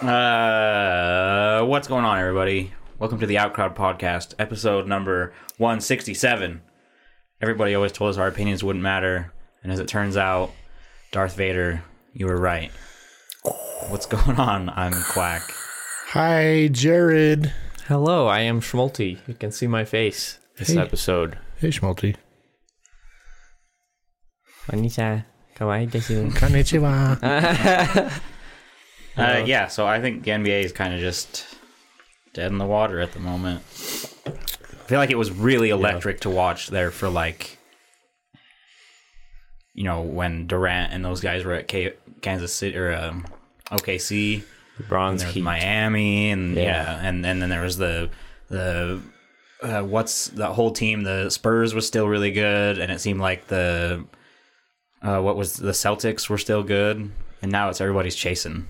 Uh, what's going on, everybody? Welcome to the Outcrowd Podcast, episode number 167. Everybody always told us our opinions wouldn't matter, and as it turns out, Darth Vader, you were right. What's going on? I'm Quack. Hi, Jared. Hello, I am Schmulty. You can see my face this Hey. episode. Hey, Schmalti. Konnichiwa. Kawaii desu. Konnichiwa. Uh, yeah, so I think the NBA is kind of just dead in the water at the moment. I feel like it was really electric to watch there for like, you know, when Durant and those guys were at K- Kansas City or um, OKC. Bronze Heat. Miami and yeah. Yeah. and, and then there was the the uh, what's the whole team the Spurs was still really good and it seemed like the uh, what was the Celtics were still good and now it's everybody's chasing.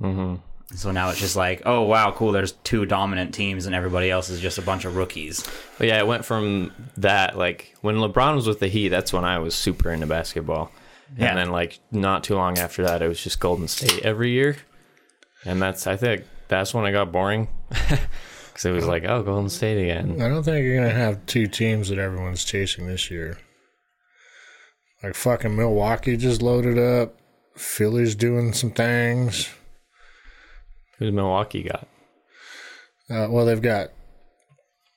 Hmm So now it's just like, oh wow, cool. There's two dominant teams, and everybody else is just a bunch of rookies. But yeah, it went from that like when LeBron was with the Heat. That's when I was super into basketball. Yeah. And then like not too long after that, it was just Golden State every year. And that's I think that's when it got boring because it was like oh Golden State again. I don't think you're going to have two teams that everyone's chasing this year. Like fucking Milwaukee just loaded up. Philly's doing some things. Who's Milwaukee got? Uh, well, they've got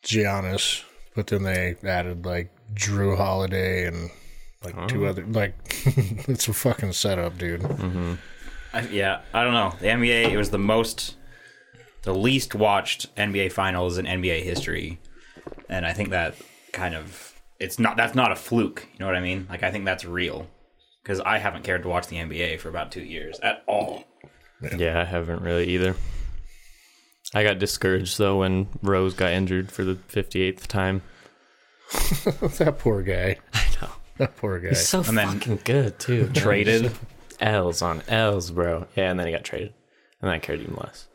Giannis, but then they added like Jrue Holiday and like two other. Like, it's a fucking setup, dude. I, yeah, I don't know. The NBA, it was the most, the least watched NBA finals in NBA history, and I think that kind of it's not that's not a fluke. You know what I mean? Like I think that's real because I haven't cared to watch the NBA for about two years at all. Yeah, I haven't really either. I got discouraged though when Rose got injured for the 58th time. that poor guy. I know. That poor guy. He's so And then- fucking good too. Traded. L's on L's, bro. Yeah, and then he got traded, and I cared even less.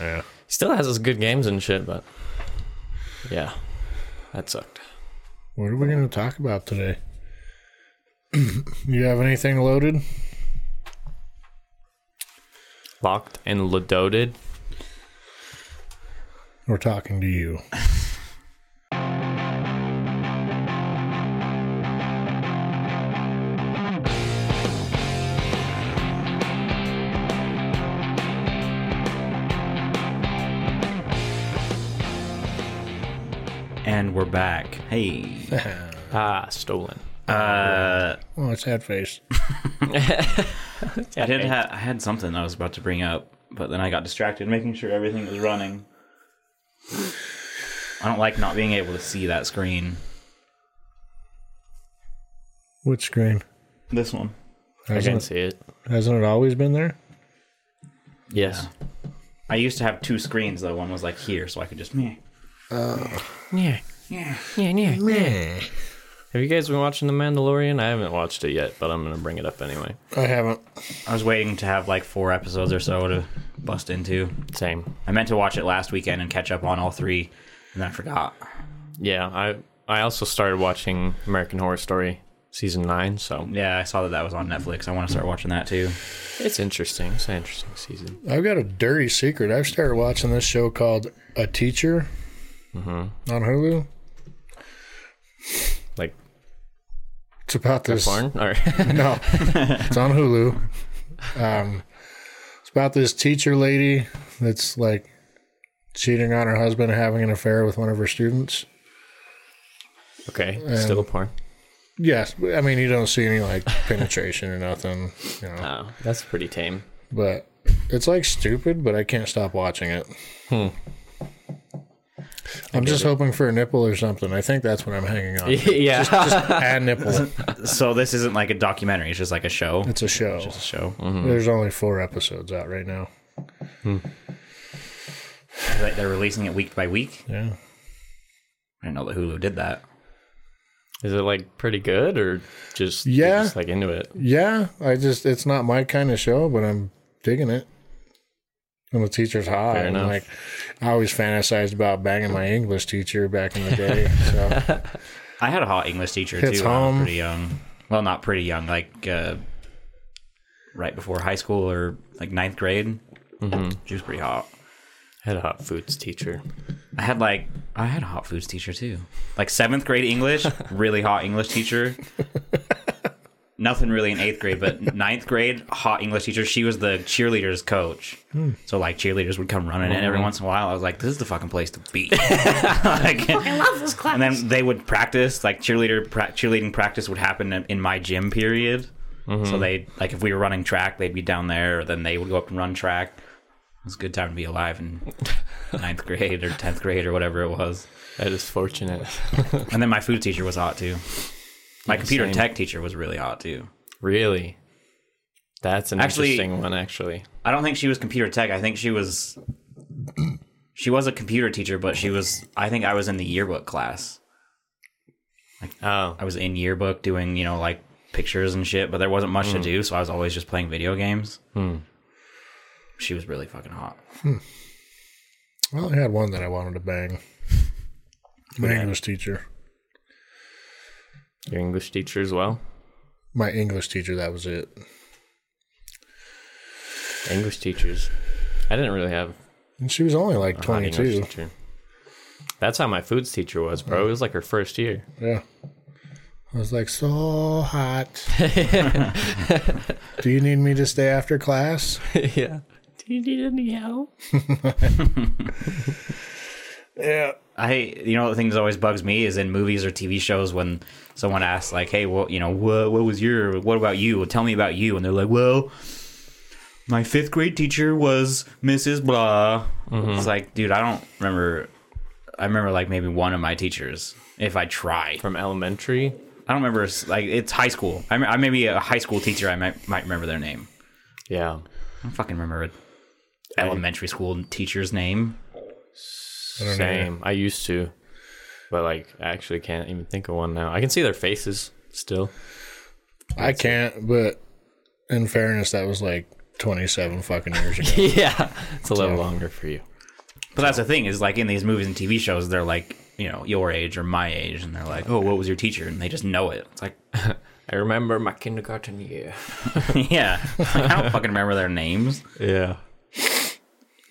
Yeah. He still has his good games and shit, but yeah, that sucked. What are we going to talk about today? you have anything loaded? Locked and loaded. We're talking to you. And we're back. Hey, Ah, stolen. uh, Oh, it's head face. I did ha- I had something I was about to bring up, but then I got distracted making sure everything was running. I don't like not being able to see that screen. Which screen? This one. I Hasn't can it, see it. hasn't it always been there? Yes. I used to have two screens though. One was like here, so I could just meh. Oh. Yeah. Yeah. Yeah. Yeah. Have you guys been watching The Mandalorian? I haven't watched it yet, but I'm gonna bring it up anyway. I haven't. I was waiting to have like four episodes or so to bust into. Same. I meant to watch it last weekend and catch up on all three, and then I forgot. Yeah. I I also started watching American Horror Story season nine, so Yeah, I saw that that was on Netflix. I want to start watching that too. it's interesting. It's an interesting season. I've got a dirty secret. I've started watching this show called A Teacher mm-hmm. on Hulu. It's about this. porn or No, it's on Hulu. Um, it's about this teacher lady that's like cheating on her husband and having an affair with one of her students. okay, still a porn. Yes, I mean you don't see any like penetration or nothing, you know. Oh, that's pretty tame. But it's like stupid, but I can't stop watching it. Hmm. I'm just hoping for a nipple or something. I think that's what I'm hanging on. yeah. a nipple. So this isn't like a documentary; it's just like a show. It's a show. It's a show. Mm-hmm. There's only four episodes out right now. Hmm. Like, They're releasing it week by week. Yeah. I didn't know that Hulu did that. Is it like pretty good or just you're Yeah. just like into it? Yeah, I just it's not my kind of show, but I'm digging it. And the teacher's hot. Fair and enough. like I always fantasized about banging my English teacher back in the day. So I had a hot English teacher Hits too. When I was home. pretty young. Well, not pretty young, like uh, right before high school or like ninth grade. She was pretty hot. I had a hot foods teacher. I had like I had a hot foods teacher too. Like seventh grade English, really hot English teacher. Nothing really in eighth grade, but ninth grade, hot English teacher. She was the cheerleaders coach. Hmm. So like cheerleaders would come running in every once in a while. I was like, this is the fucking place to be. like, I love this class. And then they would practice, like cheerleader pra- cheerleading practice would happen in, in my gym period. So mm-hmm. they like if we were running track, they'd be down there, or then they would go up and run track. It was a good time to be alive in ninth grade or tenth grade or whatever it was. That is fortunate. And then my food teacher was hot too. My computer same. tech teacher was really hot too. really? That's an Actually- interesting one, actually. I don't think she was computer tech. I think she was she was a computer teacher, but she was I think I was in the yearbook class. Oh, I was in yearbook doing, you know, like pictures and shit, but there wasn't much to hmm. do, so I was always just playing video games. Hmm. She was really fucking hot. Hmm. Well, I had one that I wanted to bang. My English teacher. Your English teacher as well? My English teacher, that was it. English teachers. I didn't really have And she was only like a hot English 22. That's how my foods teacher was, bro. It was like her first year. Yeah. I was like, so hot. Do you need me to stay after class? yeah. Do you need any help? Yeah. I you know the thing that always bugs me is in movies or TV shows when someone asks like, "Hey, what you know, what what was your what about you? Tell me about you." And they're like, "Well, my fifth grade teacher was Mrs. Blah." Mm-hmm. It's like, dude, I don't remember. I remember like maybe one of my teachers if I try. From elementary? I don't remember like it's high school. I I maybe a high school teacher. I might might remember their name. Yeah. I don't fucking remember an elementary school teacher's name. I don't know. Same. I used to. But like I actually can't even think of one now. I can see their faces still. I can't, but in fairness, that was like 27 fucking years ago. yeah. It's a little longer for you. But that's the thing is like in these movies and TV shows, they're like you know your age or my age, and they're like, oh, what was your teacher? And they just know it. It's like, I remember my kindergarten year. yeah, I don't fucking remember their names. Yeah.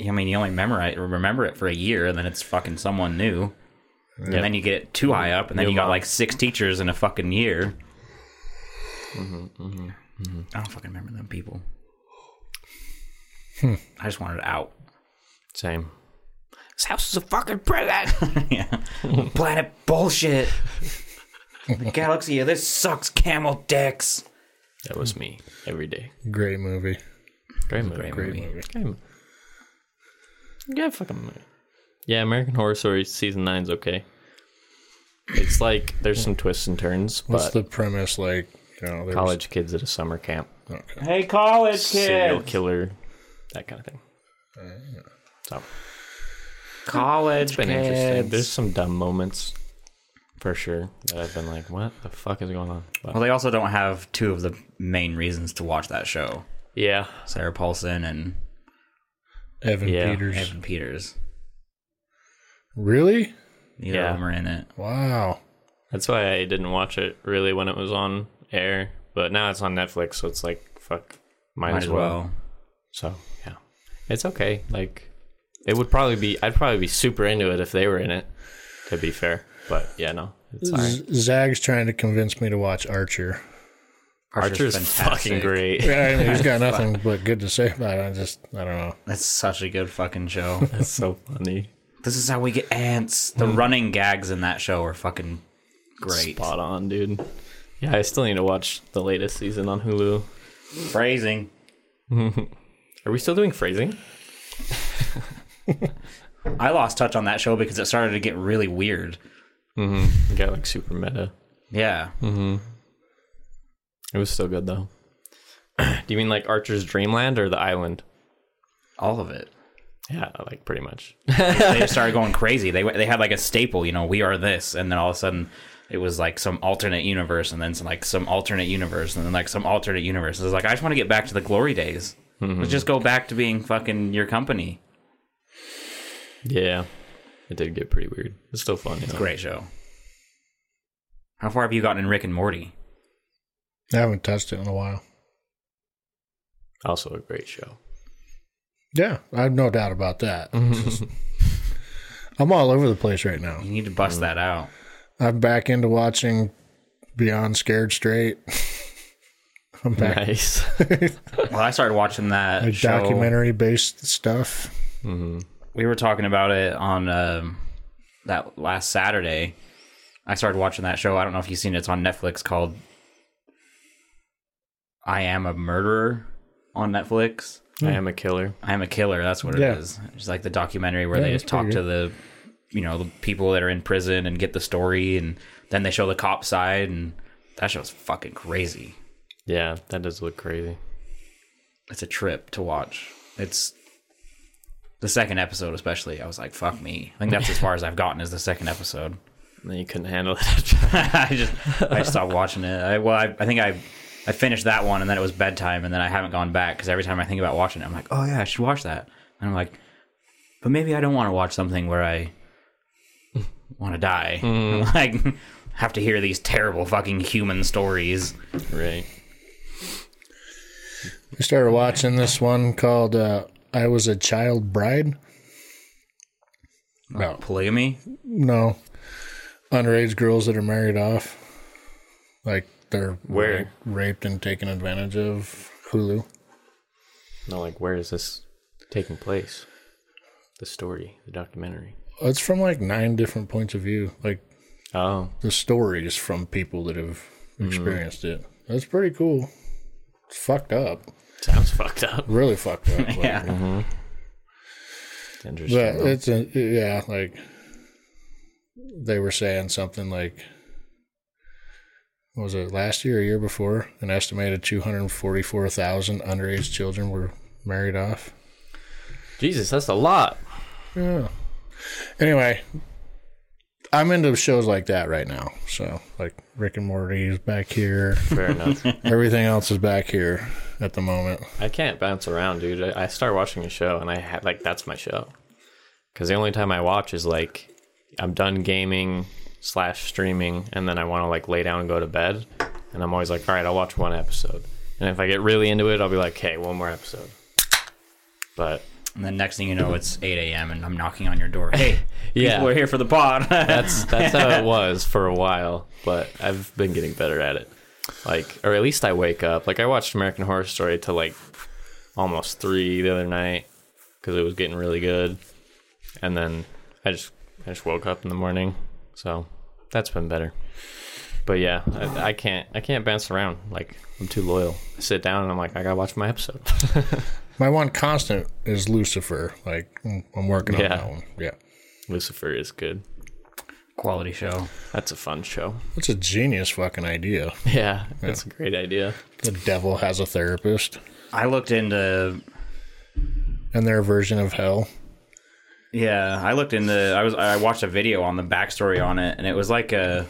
I mean, you only memorize remember it for a year, and then it's fucking someone new. And then you get it too high up, and then New you got mom. like six teachers in a fucking year. Mm-hmm, mm-hmm. I don't fucking remember them people. Hmm. I just wanted it out. Same. This house is a fucking prison. yeah. Planet bullshit. the galaxy of this sucks camel dicks. that was me every day. Great movie. Great movie. Great Great movie. movie. Great movie. Yeah, fucking. Yeah, American Horror Story season nine's okay. It's like there's some twists and turns, What's the premise like? You know, there college kids at a summer camp, okay. Hey, college serial kids. killer, that kind of thing. So College it's been interesting. There's some dumb moments for sure that I've been like, what the fuck is going on? But Well, they also don't have two of the main reasons to watch that show: yeah, Sarah Paulson and Evan Yeah, Peters. Evan Peters. Really? Neither Yeah. of them are in it. Wow. that's why I didn't watch it really when it was on air. But now it's on Netflix, so it's like, fuck, might, Might as well. So yeah, it's okay. Like it would probably be. I'd probably be super into it if they were in it. To be fair, but yeah, no, it's alright. Z- Zag's trying to convince me to watch Archer. Archer's fucking great. Yeah, I mean, he's got nothing but good to say about it. I just, I don't know. That's such a good fucking show. It's so funny. this is how we get ants. The mm. running gags in that show are fucking great. Spot on, dude. Yeah, I still need to watch the latest season on Hulu. Phrasing. Are we still doing phrasing? I lost touch on that show because it started to get really weird. Mm-hmm. You got like super meta. Yeah. Mm-hmm. It was still good though. Do you mean like Archer's Dreamland or the island? All of it. Yeah, like pretty much. they just started going crazy. They they had like a staple, you know, we are this, and then all of a sudden it was like some alternate universe, and then some like some alternate universe, and then like some alternate universe. It was like I just want to get back to the glory days. Mm-hmm. Let's just go back to being fucking your company. yeah, it did get pretty weird. It's still fun. It's a Great show. How far have you gotten in Rick and Morty? I haven't touched it in a while. Also a great show. Yeah, I have no doubt about that. Just- I'm all over the place right now. You need to bust that out. I'm back into watching Beyond Scared Straight. I'm back Nice. Well, I started watching that like show. documentary based stuff. We were talking about it on um, that last Saturday. I started watching that show. I don't know if you've seen it. It's on Netflix called I Am a Murderer on Netflix. I am a killer. I am a killer. That's what Yeah. it is. It's like the documentary where Yeah, they just talk to the, you know, the people that are in prison and get the story, and then they show the cop side, and that show's fucking crazy. Yeah, that does look crazy. It's a trip to watch. It's the second episode, especially. I was like, "Fuck me." I think that's as far as I've gotten is the second episode. And then you couldn't handle it. I just I stopped watching it. I, well, I, I think I I finished that one, and then it was bedtime, and then I haven't gone back because every time I think about watching it, I'm like, "Oh yeah, I should watch that." And I'm like, but maybe I don't want to watch something where I want to die. Like have to hear these terrible fucking human stories. right. I started watching this one called uh, I Was a Child Bride. No. Polygamy. No. Underage girls that are married off. Like they're Where? ra- raped and taken advantage of. Hulu. No, like where is this taking place? The story, the documentary. It's from like nine different points of view. Like Oh, the stories from people that have mm-hmm. experienced it. That's pretty cool. It's fucked up. sounds fucked up. Really fucked up. Like, Yeah. Mm-hmm. Mm-hmm. Interesting. But it's a yeah, like they were saying something like what was it last year or a year before? An estimated two hundred forty four thousand underage children were married off. Jesus, that's a lot. Yeah. Anyway, I'm into shows like that right now. So like Rick and Morty is back here. Fair enough. Everything else is back here at the moment. I can't bounce around, dude. I, I start watching a show and I had like that's my show. Because the only time I watch is like I'm done gaming slash streaming, and then I want to like lay down and go to bed, and I'm always like, all right, I'll watch one episode, and if I get really into it, I'll be like, okay, one more episode. But And then next thing you know, it's 8 a.m. and I'm knocking on your door. Hey, Yeah. are here for the pod. that's that's how it was for a while, but I've been getting better at it. Like, or at least I wake up. Like I watched American Horror Story till like almost three the other night because it was getting really good, and then I just I just woke up in the morning, so that's been better. But yeah, I, I can't I can't bounce around. Like I'm too loyal. I sit down and I'm like I gotta watch my episode. My one constant is Lucifer. Like I'm working on that one. Yeah. Lucifer is good. Quality show. That's a fun show. It's a genius fucking idea. Yeah, it's a great idea. The devil has a therapist I looked into and their version of hell. Yeah, I looked into. I was. I watched a video on the backstory on it, and it was like a.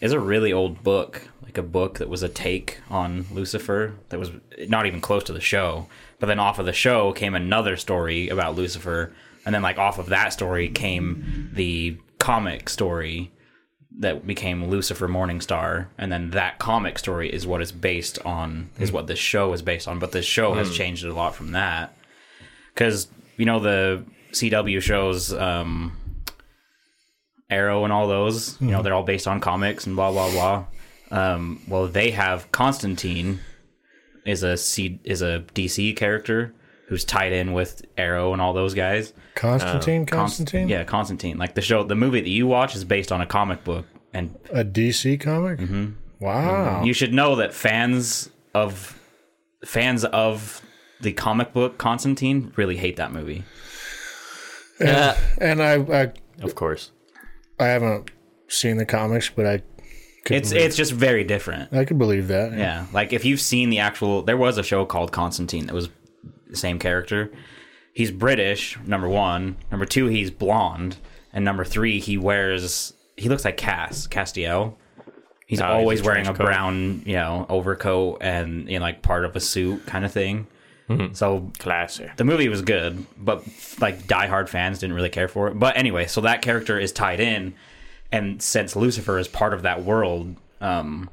It's a really old book, like a book that was a take on Lucifer that was not even close to the show. But then off of the show came another story about Lucifer, and then like off of that story came the comic story that became Lucifer Morningstar, and then that comic story is what is based on, is hmm. what this show is based on. But this show has hmm. changed it a lot from that because you know the CW shows, um, Arrow and all those. You know they're all based on comics and blah blah blah. Um, well, they have Constantine is a C is a DC character who's tied in with Arrow and all those guys. Constantine, Const- Constantine? yeah, Constantine. Like the show, the movie that you watch is based on a comic book, and A DC comic? Mm-hmm. Wow. you should know that fans of fans of the comic book Constantine really hate that movie. Yeah, And I, I, of course. I haven't seen the comics, but I It's believe, it's just very different. I could believe that. Yeah, like if you've seen the actual, there was a show called Constantine that was the same character. He's British, number one. Number two, he's blonde, and number three, he wears he looks like Cass Castiel. He's Oh, he's always a wearing a coat. brown, you know, overcoat and you know, like part of a suit kind of thing. Mm-hmm. So Classy. the movie was good, but like diehard fans didn't really care for it. But anyway, so that character is tied in, and since Lucifer is part of that world, um,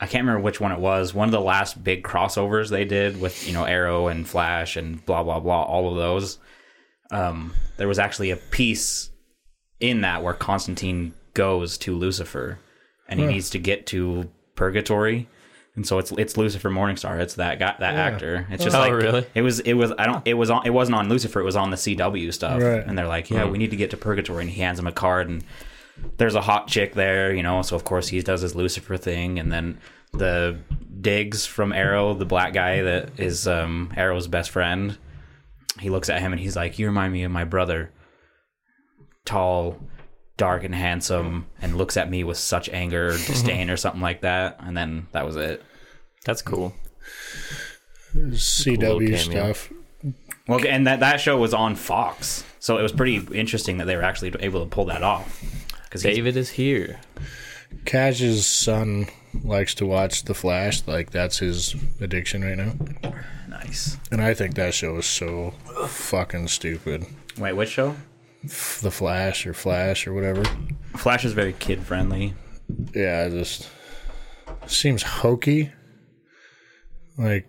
I can't remember which one it was. One of the last big crossovers they did with you know Arrow and Flash and blah blah blah, all of those. Um, there was actually a piece in that where Constantine goes to Lucifer, and he needs to get to Purgatory, and so it's it's Lucifer Morningstar. It's that guy, that actor. It's just Oh, like really? it was it was I don't it was on it wasn't on Lucifer. It was on the CW stuff, Right. and they're like, yeah, we need to get to Purgatory, and he hands him a card and there's a hot chick there, you know, so of course he does his Lucifer thing, and then the Diggs from Arrow, the black guy that is um, Arrow's best friend, he looks at him and he's like, "You remind me of my brother, tall, dark, and handsome," and looks at me with such anger or disdain or something like that, and then that was it. That's cool. CW cameo. stuff. Well, and that that show was on Fox, so it was pretty interesting that they were actually able to pull that off. Because David is here. Cash's son likes to watch The Flash. Like that's his addiction right now. nice. And I think that show is so fucking stupid. Wait, which show? The Flash or Flash or whatever. Flash is very kid friendly. Yeah, it just seems hokey. Like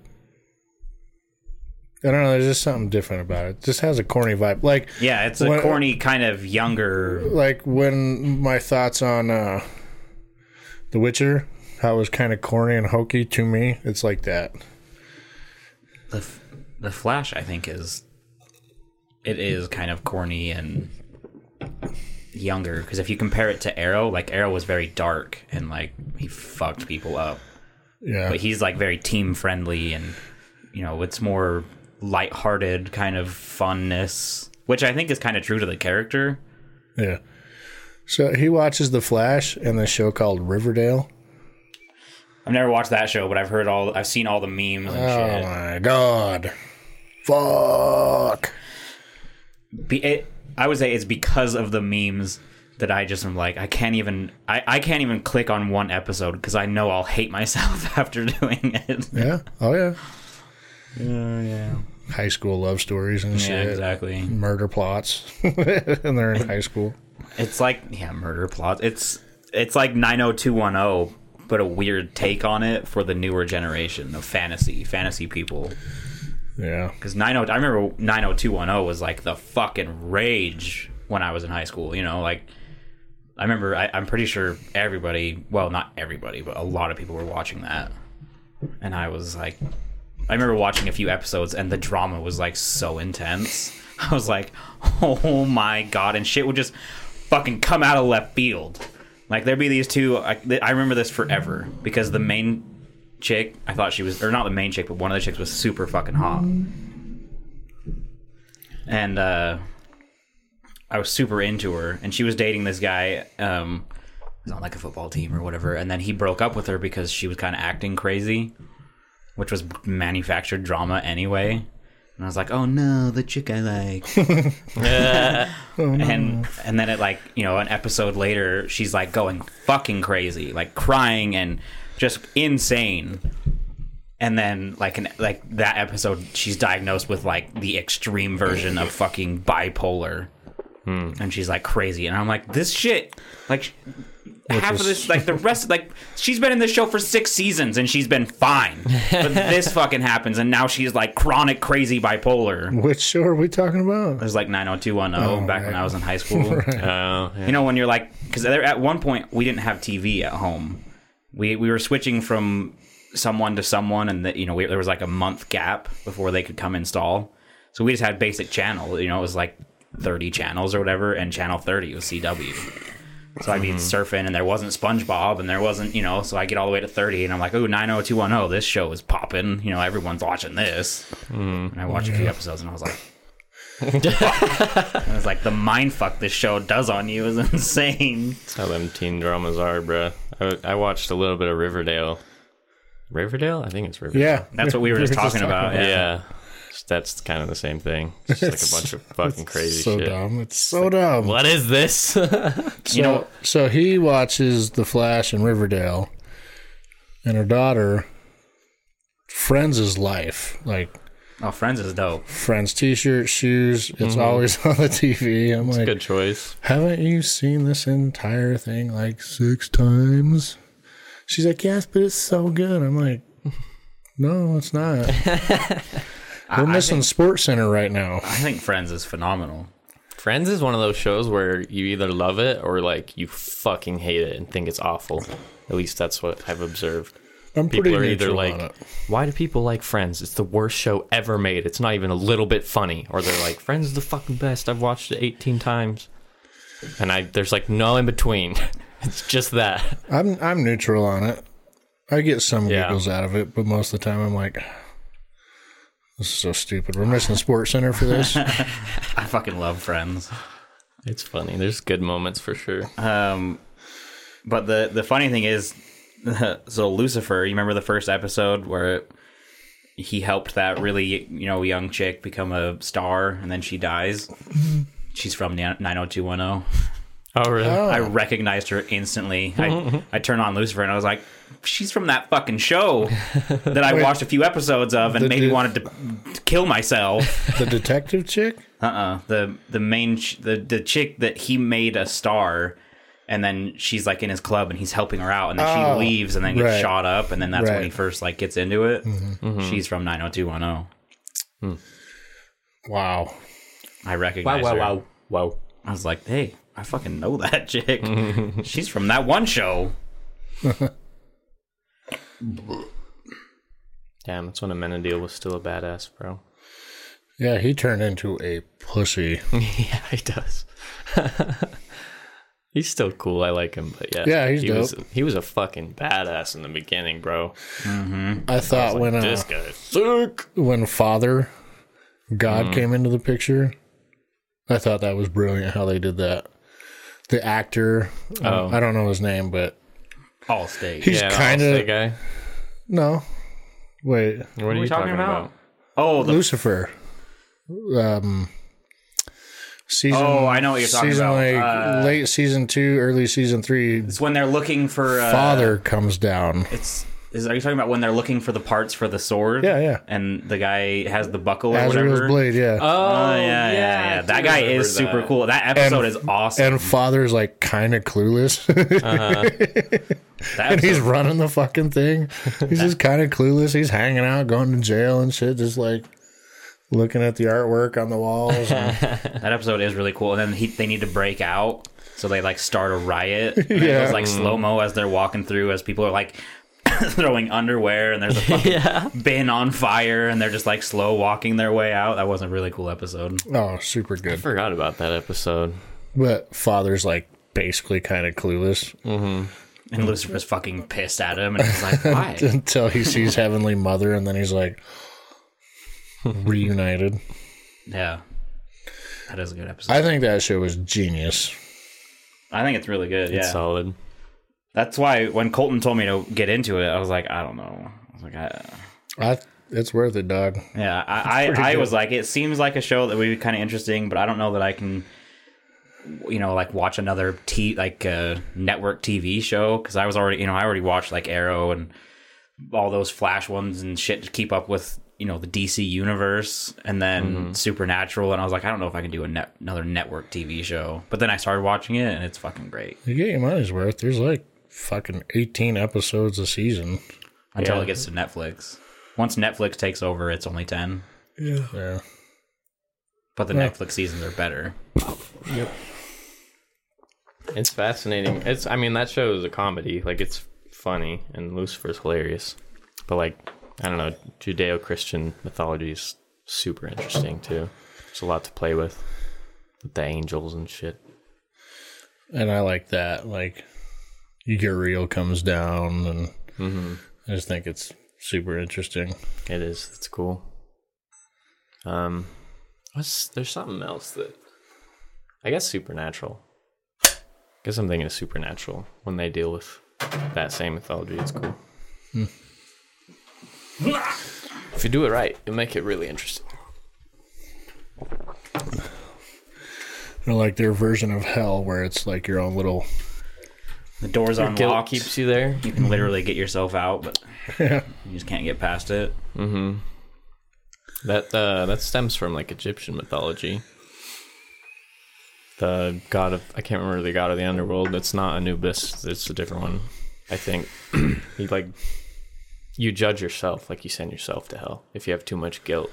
I don't know. There's just something different about it. Just has a corny vibe. Like Yeah, it's a What- corny kind of younger. like when my thoughts on uh The Witcher, how it was kind of corny and hokey to me. It's like that. The F- the Flash, I think, is it is kind of corny and younger because if you compare it to Arrow, like Arrow was very dark and like he fucked people up, Yeah. but he's like very team friendly and you know it's more lighthearted kind of funness, which I think is kind of true to the character. Yeah. So he watches The Flash and the show called Riverdale. I've never watched that show, but I've heard all, I've seen all the memes and Oh shit. my god. Fuck. Be, it, I would say it's because of the memes that I just am like I can't even I, I can't even click on one episode because I know I'll hate myself after doing it. Yeah. Oh yeah. Yeah, yeah, High school love stories and yeah, shit. exactly. Murder plots. and they're in high school. It's like yeah, murder plots. It's it's like nine hundred two one zero, but a weird take on it for the newer generation of fantasy fantasy people. Yeah. Because nine hundred, I remember nine hundred two one zero was like the fucking rage when I was in high school. You know, like I remember. I, I'm pretty sure everybody, well, not everybody, but a lot of people were watching that, and I was like, I remember watching a few episodes, and the drama was like so intense. I was like, oh my god, and shit would just fucking come out of left field. Like there'd be these two. I, I remember this forever because the main chick, I thought she was, or not the main chick, but one of the chicks was super fucking hot. And uh, I was super into her, and she was dating this guy. Um, was on like a football team or whatever, and then he broke up with her because she was kind of acting crazy, which was manufactured drama anyway. And I was like, "Oh no, the chick I like." and and then it like you know an episode later she's like going fucking crazy like crying and just insane and then like an like that episode she's diagnosed with like the extreme version of fucking bipolar and she's like crazy and i'm like this shit like half of this like the rest like she's been in this show for six seasons and she's been fine but this fucking happens and now she's like chronic crazy bipolar Which show are we talking about? it was like 90210 back when. I was in high school. Oh, yeah. You know, when you're like, because at one point we didn't have TV at home. We we were switching from someone to someone, and the, you know we, there was like a month gap before they could come install. So we just had basic channel. You know, it was like 30 channels or whatever, and channel 30 was CW. So I'd be mm-hmm. surfing, and there wasn't SpongeBob, and there wasn't, you know. So I get all the way to 30, and I'm like, "Ooh, 90210, this show is popping. You know, everyone's watching this." Mm-hmm. And I watched a few episodes, and I was like, I was like, the mind fuck this show does on you is insane. That's how them teen dramas are, bruh. I, I watched a little bit of Riverdale. Riverdale? I think it's Riverdale. Yeah. That's what we were just talking about. Yeah. Yeah. That's kind of the same thing. It's just like a bunch of fucking crazy so shit. dumb. It's so dumb. What is this? So, You know- so he watches The Flash and Riverdale, and her daughter, Friends his life. Like Oh, Friends is dope. Friends T-shirt, shoes. It's mm-hmm. always on the TV. I'm like, Good choice. haven't you seen this entire thing like six times? She's like, yes, but it's so good. I'm like, no, it's not. We're missing Sports Center right now. I think Friends is phenomenal. Friends is one of those shows where you either love it or like you fucking hate it and think it's awful. At least that's what I've observed. I'm People pretty are either neutral like, on it. why do people like Friends? It's the worst show ever made. It's not even a little bit funny. Or they're like, Friends is the fucking best. I've watched it 18 times. And I there's like no in between. it's just that. I'm I'm neutral on it. I get some Yeah. giggles out of it, but most of the time I'm like, this is so stupid. We're missing Sports Center for this. I fucking love Friends. It's funny. There's good moments for sure. Um, but the the funny thing is, so Lucifer. You remember the first episode where he helped that really you know young chick become a star, and then she dies. She's from nine hundred two one zero. Oh really? I recognized her instantly. I I turned on Lucifer and I was like, she's from that fucking show that I watched a few episodes of and maybe dude- wanted to, to kill myself. the detective chick? Uh uh the the main ch- the the chick that he made a star. And then she's like in his club, and he's helping her out, and then Oh, she leaves, and then gets right. shot up, and then that's when he first like gets into it. Mm-hmm. Mm-hmm. She's from nine hundred two one zero. Wow. I recognize wow wow her. Wow wow. I was like, hey, I fucking know that chick. she's from that one show. Damn, that's when Amenadiel was still a badass, bro. Yeah, he turned into a pussy. yeah, he does. He's still cool. I like him, but yeah, Yeah, he's he was dope. he was a fucking badass in the beginning, bro. I thought when uh, This guy sick. when Father God came into the picture, I thought that was brilliant how they did that. The actor, uh, Oh. I don't know his name, but Allstate. he's Yeah, kind Allstate of guy. no. Wait, What are you talking, talking about? about? Oh, the Lucifer. Um, season. Oh, I know what you're talking season about. Like Uh, late season two, early season three. It's when they're looking for uh, Father comes down. It's is are you talking about when they're looking for the parts for the sword? Yeah, yeah. And the guy has the buckle or Azrael's whatever. blade, yeah. Oh yeah, yeah, yeah. I That guy remember is super cool. That episode And- is awesome. and Father's like kind of clueless, that and he's running the fucking thing. He's just kind of clueless. He's hanging out, going to jail and shit, just like looking at the artwork on the walls. And, that episode is really cool. And then he, they need to break out, so they like start a riot. And It Yeah. goes like slow mo as they're walking through, as people are like throwing underwear, and there's a fucking Yeah. bin on fire, and they're just like slow walking their way out. That was a really cool episode. oh, super good. I good. forgot about that episode. But Father's like basically kind of clueless mm-hmm. And Lucifer's fucking pissed at him, and he's like, "Why?" until he sees Heavenly Mother, and then he's like reunited. yeah, that is a good episode. I think that show was genius. I think it's really good. It's Yeah, solid. that's why when Colton told me to get into it, I was like, I don't know. I was like, I, I, it's worth it, dog. yeah, I, I, I was like, it seems like a show that would be kind of interesting, but I don't know that I can, you know, like watch another t like uh, network TV show because I was already, you know, I already watched like Arrow and all those Flash ones and shit to keep up with. You know the DC universe, and then mm-hmm. Supernatural, and I was like, I don't know if I can do a net, another network TV show. But then I started watching it, and it's fucking great You get your money's worth. There's like fucking 18 episodes a season. until Yeah. it gets to Netflix. Once Netflix takes over, it's only ten. Yeah. But the Yeah. Netflix seasons are better. Yep. It's fascinating. It's I mean that show is a comedy. Like it's funny and Lucifer's hilarious. But like I don't know, Judeo-Christian mythology is super interesting too. There's a lot to play with with the angels and shit. And I like that. Like, Uriel comes down, and Mm-hmm. I just think it's super interesting. It is. It's cool. Um, what's there's something else that I guess supernatural. I guess I'm thinking of supernatural when they deal with that same mythology. It's cool. If you do it right, you make it really interesting. You know, like their version of hell, where it's like your own little. The door's Guilt unlocked. keeps you there. You can literally get yourself out, but you just can't get past it. Mm-hmm. That uh, that stems from like Egyptian mythology. The god of I can't remember the god of the underworld. It's not Anubis. It's a different one. I think he like you judge yourself, like you send yourself to hell. If you have too much guilt,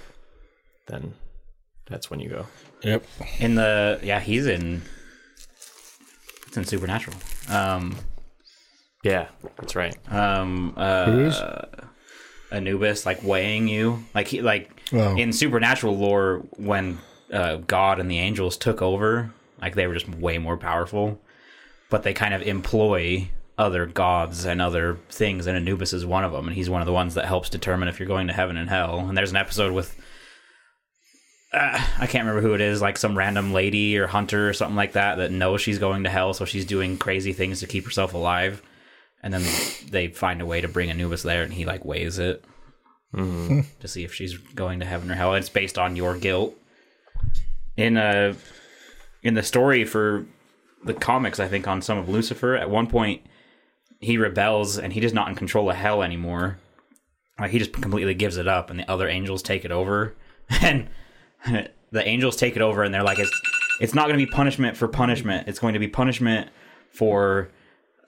then that's when you go. Yep. In the yeah, he's in. It's in Supernatural. Um, Yeah, that's right. um, uh, Who is? Anubis like weighing you, like he like Oh. in supernatural lore when uh, God and the angels took over, like they were just way more powerful, but they kind of employ other gods and other things, and Anubis is one of them, and he's one of the ones that helps determine if you're going to heaven and hell. And there's an episode with. Uh, I can't remember who it is, like some random lady or hunter or something like that, that knows she's going to hell, so she's doing crazy things to keep herself alive. And then they find a way to bring Anubis there, and he like weighs it to see if she's going to heaven or hell. It's based on your guilt. In uh in the story for the comics, I think on some of Lucifer, at one point he rebels and he is not in control of hell anymore. Like he just completely gives it up, and the other angels take it over, and the angels take it over, and they're like, "It's it's not going to be punishment for punishment. It's going to be punishment for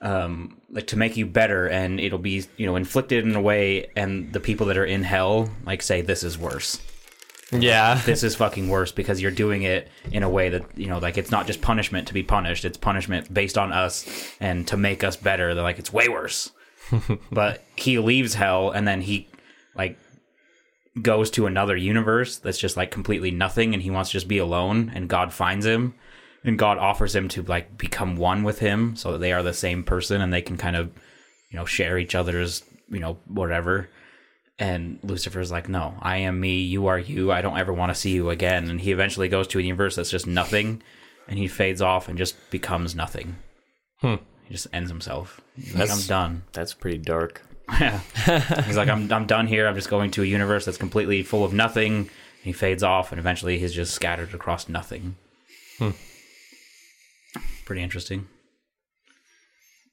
um like to make you better and it'll be you know inflicted in a way and the people that are in hell like say this is worse Yeah, this is fucking worse because you're doing it in a way that you know like it's not just punishment to be punished it's punishment based on us and to make us better. They're like it's way worse. But he leaves hell and then he like goes to another universe that's just like completely nothing and he wants to just be alone and god finds him and god offers him to like become one with him so that they are the same person and they can kind of you know share each other's you know whatever and Lucifer's like, no, I am me, you are you. I don't ever want to see you again. And he eventually goes to a universe that's just nothing, and he fades off and just becomes nothing. Hmm. He just ends himself. He's like, I'm That's- done. that's pretty dark. Yeah. he's like, I'm, I'm done here. I'm just going to a universe that's completely full of nothing. And he fades off, and eventually he's just scattered across nothing. Hmm. Pretty interesting.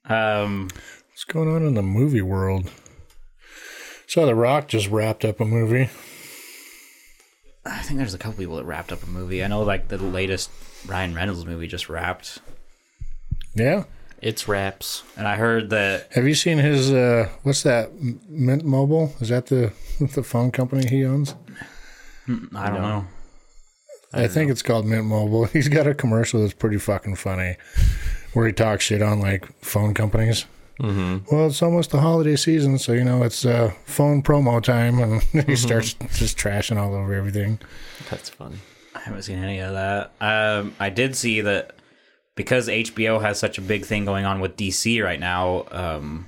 Um, What's going on in the movie world? So The Rock just wrapped up a movie. I think there's a couple people that wrapped up a movie. I know, like the latest Ryan Reynolds movie just wrapped. Yeah. It's raps. And I heard that Have you seen his? uh What's that? Mint Mobile? Is that the the phone company he owns? I don't know. I, think it's called Mint Mobile. He's got a commercial that's pretty fucking funny, where he talks shit on like phone companies. Mm-hmm. Well, it's almost the holiday season, so you know it's uh, phone promo time, and he starts just trashing all over everything. That's fun. I haven't seen any of that. Um, I did see that because HBO has such a big thing going on with DC right now. Um,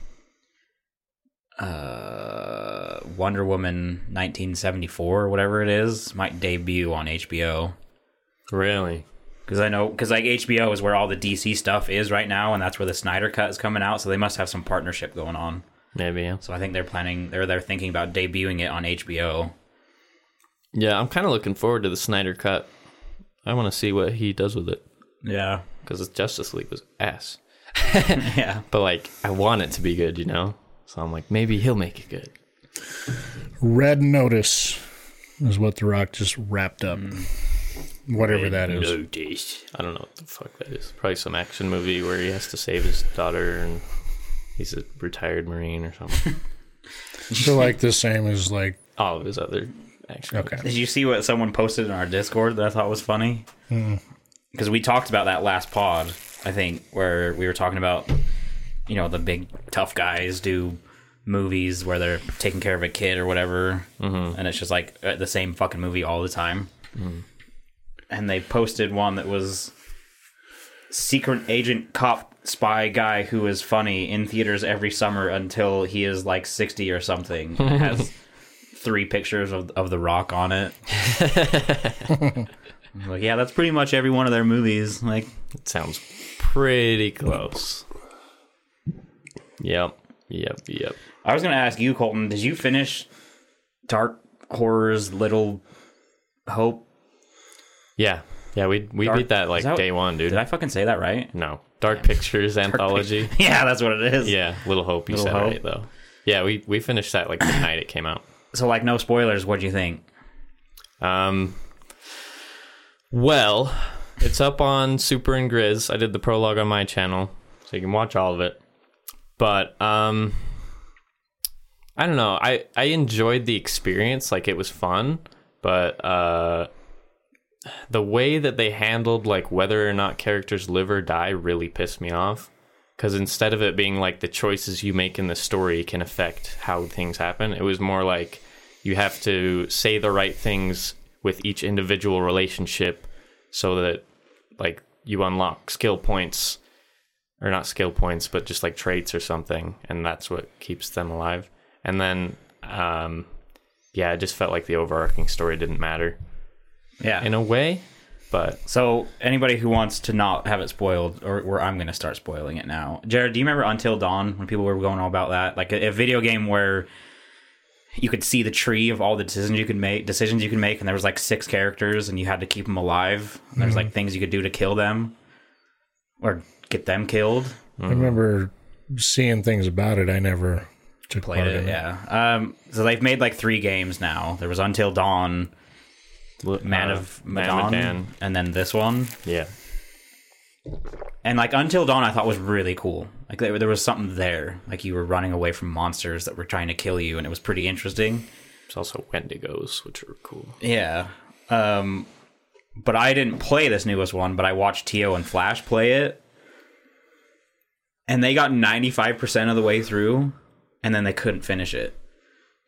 uh, Wonder Woman 1974 or whatever it is might debut on HBO. Really? Because I know, because like HBO is where all the DC stuff is right now, and that's where the Snyder Cut is coming out. So they must have some partnership going on. Maybe. Yeah. So I think they're planning, they're they're thinking about debuting it on HBO. Yeah, I'm kind of looking forward to the Snyder cut. I want to see what he does with it Yeah, because Justice League was ass. yeah. But like, I want it to be good, you know. So I'm like, maybe he'll make it good. Red Notice is what The Rock just wrapped up. Mm. Whatever that is. Notice. I don't know what the fuck that is. Probably some action movie where he has to save his daughter and he's a retired marine or something. So like the same as like All of his other action. okay. Did you see what someone posted in our Discord that I thought was funny? Hmm. Because we talked about that last pod, I think, where we were talking about, you know, the big tough guys do movies where they're taking care of a kid or whatever, mm-hmm. and it's just like uh, the same fucking movie all the time. Mm-hmm. And they posted one that was secret agent cop spy guy who is funny in theaters every summer until he is like 60 or something. Has three pictures of, of The Rock on it. Like, yeah, that's pretty much every one of their movies. Like, It sounds pretty close. Yep. Yep. Yep. I was going to ask you, Colton, did you finish Dark Horror's Little Hope? Yeah. Yeah. We we Dark- beat that like is that- day one, dude. Did I fucking say that right? no. Dark Pictures anthology. yeah, that's what it is. Yeah. Little Hope. You Little said Hope. right though. Yeah. We we finished that like the night it came out. So, like, no spoilers. What do you think? Um. Well, it's up on Super and Grizz. I did the prologue on my channel, so you can watch all of it. but um, I don't know. I I enjoyed the experience. Like it was fun, but uh, the way that they handled like whether or not characters live or die really pissed me off. Because instead of it being like the choices you make in the story can affect how things happen, it was more like you have to say the right things with each individual relationship so that like you unlock skill points or not skill points but just like traits or something and that's what keeps them alive and then um yeah it just felt like the overarching story didn't matter Yeah. in a way but So anybody who wants to not have it spoiled, or where I'm going to start spoiling it now. Jared, do you remember Until Dawn when people were going all about that? Like a, a video game where you could see the tree of all the decisions you could make, decisions you could make, and there was like six characters, and you had to keep them alive. And there's like things you could do to kill them or get them killed. I remember seeing things about it. I never took Played part it, in it. yeah. Um, so they've made like three games now. There was Until Dawn, Man uh, of Man Medan, Medan. and then this one. yeah And like Until Dawn, I thought was really cool. Like there, there was something there. Like you were running away from monsters that were trying to kill you, and it was pretty interesting. there's also wendigos which are cool Yeah. Um, but I didn't play this newest one, but I watched Tio and Flash play it, and they got ninety five percent of the way through, and then they couldn't finish it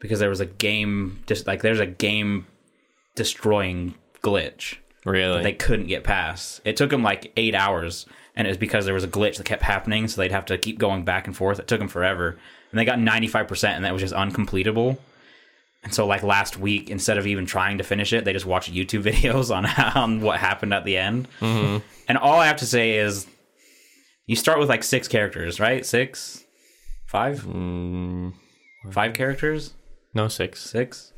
because there was a game just like there's a game destroying glitch really they couldn't get past. It took them like eight hours, and it was because there was a glitch that kept happening, so they'd have to keep going back and forth. It took them forever, and they got ninety five percent, and that was just uncompletable. And so, like last week, instead of even trying to finish it, they just watched YouTube videos on on what happened at the end. Mm-hmm. And all I have to say is, you start with like six characters, right? Six, five, Mm, five characters, no six six.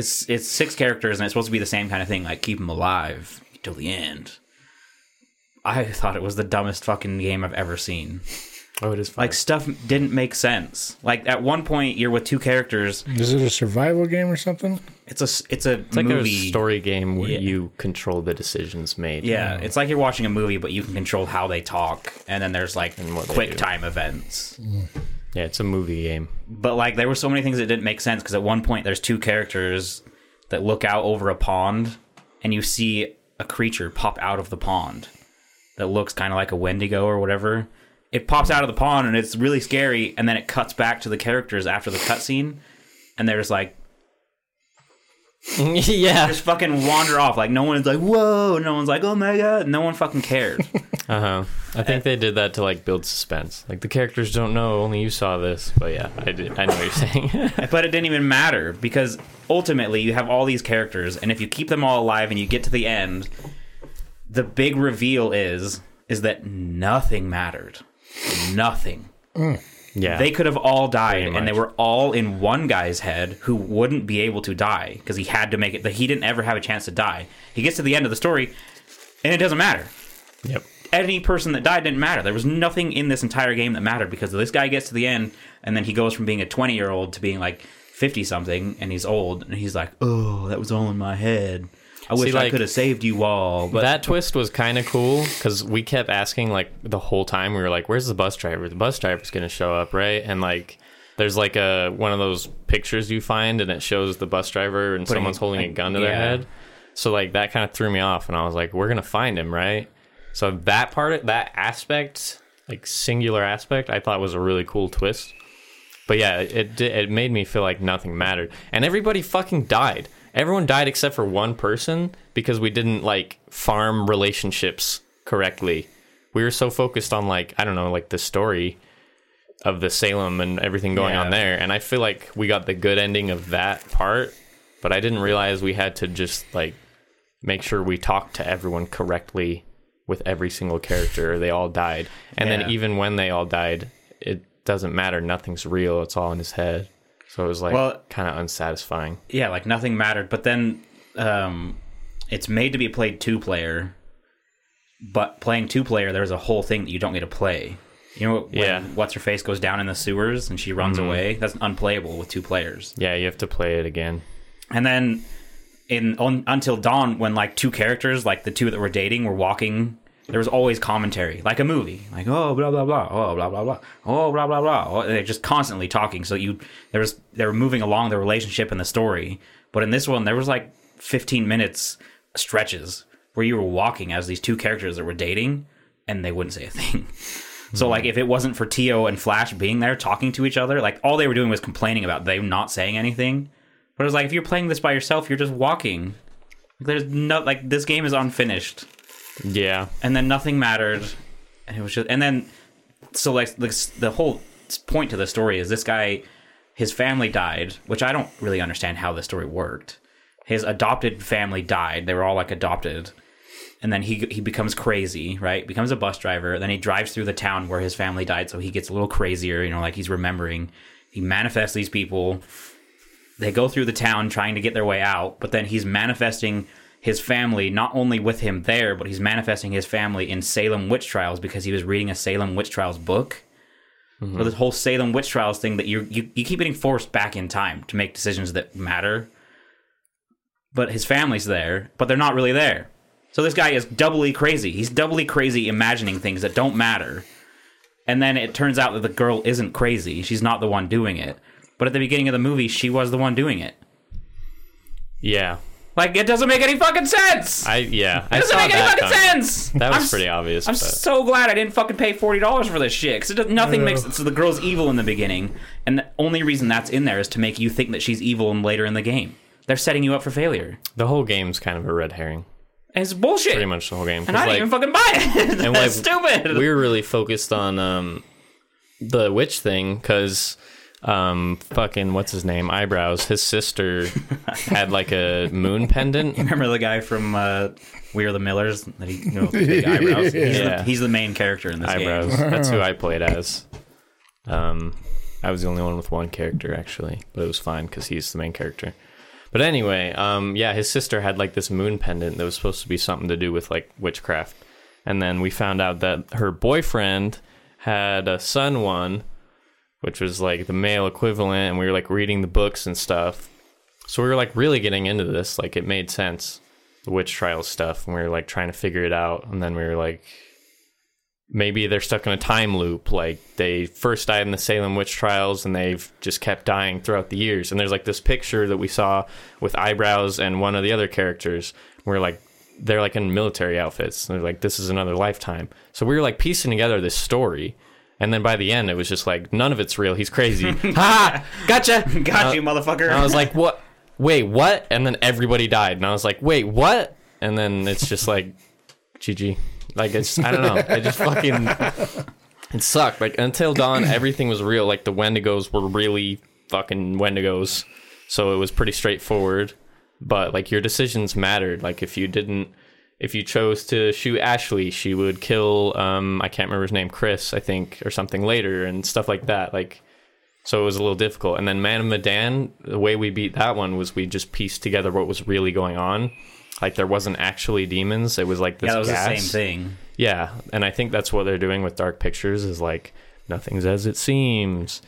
It's it's six characters, and it's supposed to be the same kind of thing, like keep them alive till the end. I thought it was the dumbest fucking game I've ever seen. oh it is fun. Like stuff didn't make sense. Like at one point, you're with two characters. Is it a survival game or something? It's a s- it's a it's like movie. a story game where Yeah. you control the decisions made Yeah, it's like you're watching a movie, but you can control how they talk, and then there's like quick time events. Mm. Yeah it's a movie game But like there were so many things that didn't make sense because at one point there's two characters that look out over a pond, and you see a creature pop out of the pond that looks kind of like a Wendigo or whatever. It pops out of the pond and it's really scary, and then it cuts back to the characters after the cutscene, and there's like yeah just fucking wander off. Like no one's like whoa, no one's like oh my god, no one fucking cares. Uh-huh. I think they did that to like build suspense. Like the characters don't know, only you saw this. But yeah, I did I know what you're saying. but it didn't even matter because ultimately you have all these characters and if you keep them all alive and you get to the end the big reveal is is that nothing mattered nothing yeah. they could have all died and they were all in one guy's head who wouldn't be able to die because he had to make it that he didn't ever have a chance to die he gets to the end of the story and it doesn't matter Yep. any person that died didn't matter. There was nothing in this entire game that mattered because this guy gets to the end and then he goes from being a 20 year old to being like 50 something and he's old and he's like, oh, that was all in my head. I wish I like, could have saved you all. But that twist was kind of cool because we kept asking like the whole time. We were like, "Where's the bus driver? The bus driver's gonna show up, right?" And like, there's like a one of those pictures you find, and it shows the bus driver and Putting- someone's holding a gun to their yeah. head. So like that kind of threw me off, and I was like, "We're gonna find him, right?" So that part, that aspect, like singular aspect, I thought was a really cool twist. But yeah, it it made me feel like nothing mattered, and everybody fucking died. Everyone died except for one person because we didn't like farm relationships correctly. We were so focused on like I don't know, like the story of the Salem and everything going on there, and I feel like we got the good ending of that part. But I didn't realize we had to just like make sure we talked to everyone correctly with every single character. They all died, and Yeah. then even when they all died, it doesn't matter. Nothing's real. It's all in his head. So it was like Well- kind of unsatisfying. yeah, like nothing mattered. But then um, it's made to be played two player, but playing two player, there's a whole thing that you don't get to play. You know, when Yeah. what's her face goes down in the sewers and she runs away. That's unplayable with two players. Yeah, you have to play it again. And then in on, until dawn, when like two characters, like the two that were dating, were walking there was always commentary, like a movie, like oh blah blah blah, oh blah blah blah, oh blah blah blah. Oh, they're just constantly talking. So you there was they were moving along the relationship and the story. But in this one, there was like 15 minutes stretches where you were walking as these two characters that were dating, and they wouldn't say a thing. So like if it wasn't for Tio and Flash being there talking to each other, like all they were doing was complaining about them not saying anything. But it was like if you're playing this by yourself, you're just walking. There's no like this game is unfinished, Yeah. and then nothing mattered, and it was just and then so like the, the whole point to the story is this guy, his family died, which I don't really understand how the story worked. His adopted family died; they were all like adopted, and then he he becomes crazy, right? Becomes a bus driver. Then he drives through the town where his family died, so he gets a little crazier. You know, like he's remembering. He manifests these people. They go through the town trying to get their way out, but then he's manifesting his family not only with him there, but he's manifesting his family in Salem witch trials because he was reading a Salem witch trials book. Mm-hmm. So this whole Salem witch trials thing that you you you keep getting forced back in time to make decisions that matter. But his family's there, but they're not really there. So this guy is doubly crazy. He's doubly crazy imagining things that don't matter. And then it turns out that the girl isn't crazy. She's not the one doing it. But at the beginning of the movie, she was the one doing it. Yeah. Like it doesn't make any fucking sense. I yeah. I it doesn't saw make any fucking coming. sense. That was I'm pretty obvious. I'm but so glad I didn't fucking pay forty dollars for this shit because nothing makes. So the girl's evil in the beginning, and the only reason that's in there is to make you think that she's evil and later in the game. They're setting you up for failure. the whole game's kind of a red herring. It's bullshit. Pretty much the whole game. and I 'Cause, didn't like, even fucking buy it. And, that's like, stupid. we were really focused on um the witch thing because um fucking what's his name eyebrows his sister had like a moon pendant Remember the guy from uh, We Are the Millers? That he, you know, with the big eyebrows. He's, Yeah. the, he's the main character in this eyebrows game. that's who i played as um i was the only one with one character actually but it was fine because he's the main character but anyway um yeah his sister had like this moon pendant that was supposed to be something to do with like witchcraft and then we found out that her boyfriend had a sun one which was like the male equivalent and we were like reading the books and stuff. So we were like really getting into this like it made sense the witch trials stuff and we were like trying to figure it out and then we were like maybe they're stuck in a time loop like they first died in the salem witch trials and they've just kept dying throughout the years. And there's like this picture that we saw with eyebrows and one of the other characters. Where like they're like in military outfits. And they're like this is another lifetime. So we were like piecing together this story and then by the end it was just like none of it's real he's crazy ha gotcha Got you, uh, motherfucker. and I was like, what? Wait, what? And then everybody died. And I was like, wait, what? And then it's just like, GG. Like, it's, I don't know. It just fucking, it sucked. Like, until dawn, everything was real. Like, the Wendigos were really fucking Wendigos. So it was pretty straightforward. But, like, your decisions mattered. Like, if you didn't, if you chose to shoot Ashley, she would kill, um, I can't remember his name, Chris, I think, or something later, and stuff like that. Like, so it was a little difficult. And then Man of Medan, the way we beat that one was we just pieced together what was really going on. Like there wasn't actually demons. It was like this yeah, that was gas. the same thing. Yeah, and I think that's what they're doing with Dark Pictures is like nothing's as it seems.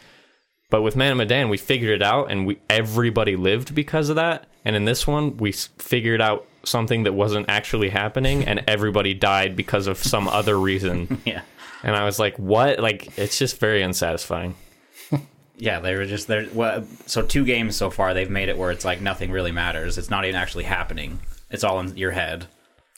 But with Man of Medan, we figured it out, and we everybody lived because of that. And in this one, we figured out something that wasn't actually happening, and everybody died because of some other reason. Yeah. And I was like, "What?" Like it's just very unsatisfying. Yeah, they were just there. Well, so two games so far, they've made it where it's like nothing really matters. It's not even actually happening. It's all in your head.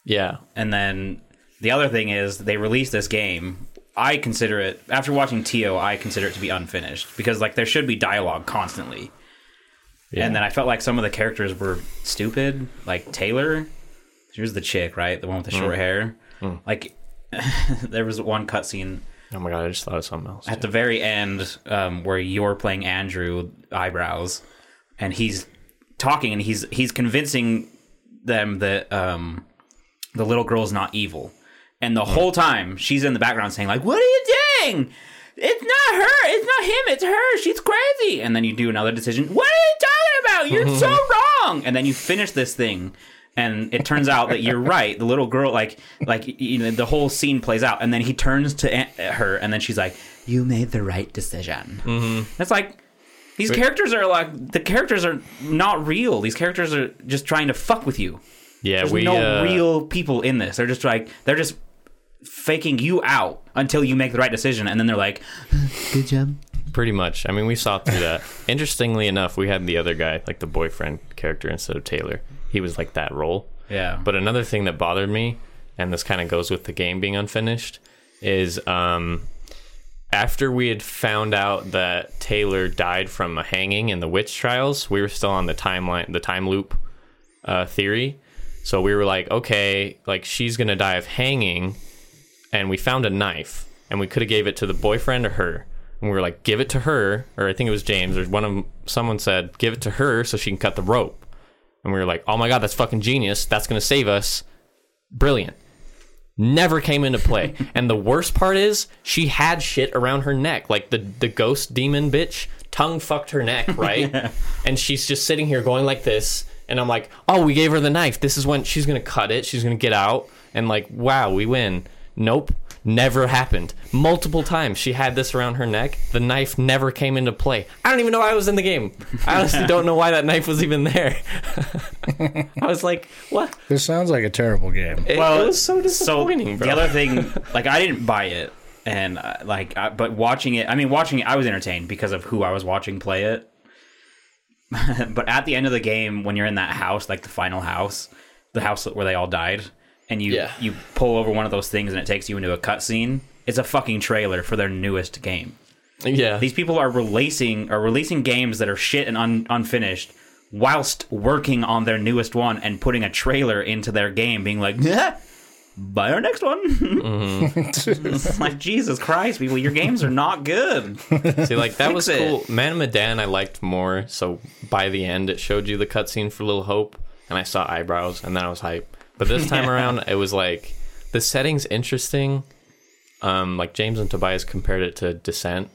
Yeah, And then the other thing is they released this game. I consider it after watching Tio, I consider it to be unfinished because like there should be dialogue constantly. Yeah. And then I felt like some of the characters were stupid. Like Taylor, she was the chick, right? The one with the short hair. Like there was one cutscene Oh my god, I just thought of something else. at the very end um, where you're playing Andrew eyebrows, and he's talking and he's he's convincing them that um, the little girl's not evil, and the whole time she's in the background saying like, "What are you doing? It's not her. It's not him. It's her. She's crazy." And then you do another decision. What are you talking about? You're so wrong. And then you finish this thing. And it turns out that you're right. The little girl, like, like you know, the whole scene plays out, and then he turns to a- her, and then she's like, "You made the right decision." Mm-hmm. That's like these characters are like the characters are not real. These characters are just trying to fuck with you. yeah, There's we no uh, real people in this. They're just like they're just faking you out until you make the right decision, and then they're like, "Good job." Pretty much. I mean, we saw through that. Interestingly enough, we had the other guy, like the boyfriend character instead of Taylor. He was like that role. Yeah, But another thing that bothered me, and this kind of goes with the game being unfinished, is um, after we had found out that Taylor died from a hanging in the witch trials, we were still on the timeline, the time loop uh, theory. So we were like, okay, like she's gonna die of hanging, and we found a knife, and we could have gave it to the boyfriend or her. And we were like, give it to her, or I think it was James, or one of 'em- someone said, give it to her so she can cut the rope. And we were like, oh my god, that's fucking genius. That's gonna save us. Brilliant. Never came into play. and the worst part is she had shit around her neck. Like the, the ghost demon bitch tongue fucked her neck, right? And she's just sitting here going like this. And I'm like, oh, we gave her the knife. This is when she's gonna cut it. She's gonna get out. And like, wow, we win. Nope. Never happened. Multiple times she had this around her neck. The knife never came into play. I don't even know why I was in the game. I honestly don't know why that knife was even there. I was like, what? This sounds like a terrible game. It, well, it was so disappointing, so bro. the other thing, like I didn't buy it, and uh, like, I, but watching it, I mean, watching it, I was entertained because of who I was watching play it. but at the end of the game, when you're in that house, like the final house, the house where they all died, and you Yeah. you pull over one of those things and it takes you into a cutscene. It's a fucking trailer for their newest game. yeah, These people are releasing are releasing games that are shit and un, unfinished whilst working on their newest one and putting a trailer into their game being like, "Yeah, buy our next one." It's mm-hmm. like Jesus Christ, people, your games are not good. See, like that was Fix it. cool. Man of Medan, I liked more. So by the end, it showed you the cutscene for Little Hope, and I saw eyebrows, and then I was hype. But this time around, it was like the setting's interesting. Um, like James and Tobias compared it to Descent,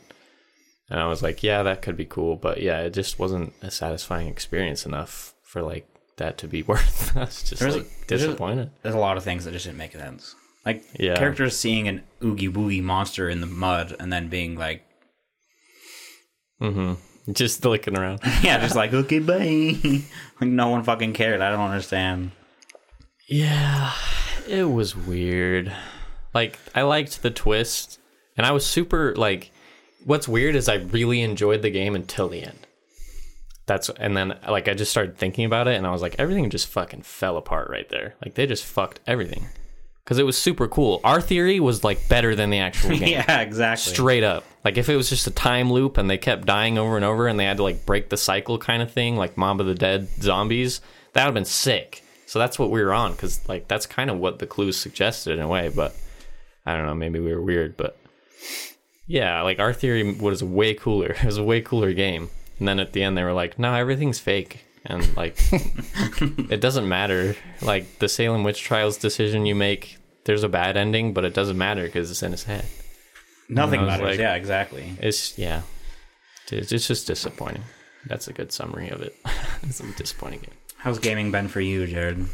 and I was like, yeah, that could be cool. But yeah, it just wasn't a satisfying experience enough for like that to be worth. I was just There's like there's disappointed. There's a lot of things that just didn't make sense. Like Yeah. characters seeing an oogie boogie monster in the mud and then being like, Mm-hmm. Just looking around. yeah, just like okay, bye. like no one fucking cared. I don't understand. Yeah, it was weird. Like I liked the twist, and I was super like. What's weird is I really enjoyed the game until the end. That's and then like I just started thinking about it, and I was like, everything just fucking fell apart right there. Like they just fucked everything because it was super cool. Our theory was like better than the actual game. yeah, exactly. Straight up. Like if it was just a time loop and they kept dying over and over and they had to like break the cycle kind of thing, like Mob of the Dead zombies, that would have been sick. So that's what we were on because like that's kind of what the clues suggested in a way. But I don't know, maybe we were weird. But yeah, like our theory was way cooler. It was a way cooler game. And then at the end they were like, no, everything's fake. And like, it doesn't matter. Like the Salem witch trials decision you make, there's a bad ending, but it doesn't matter because it's in his head. Nothing matters. like- yeah, exactly. It's yeah, it's, it's just disappointing. That's a good summary of it. it's a disappointing game. How's gaming been for you, Jared?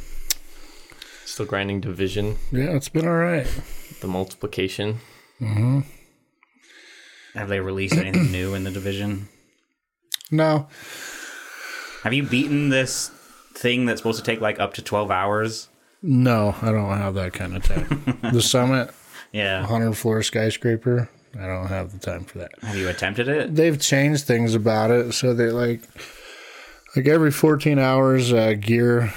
Still grinding division, Yeah, it's been all right. the multiplication. Mm-hmm. Have they released anything new in the division? No, Have you beaten this thing that's supposed to take like up to twelve hours? no, I don't have that kind of time. the summit, Yeah. 100 floor skyscraper, I don't have the time for that. Have you attempted it? They've changed things about it so that like like every 14 hours uh, gear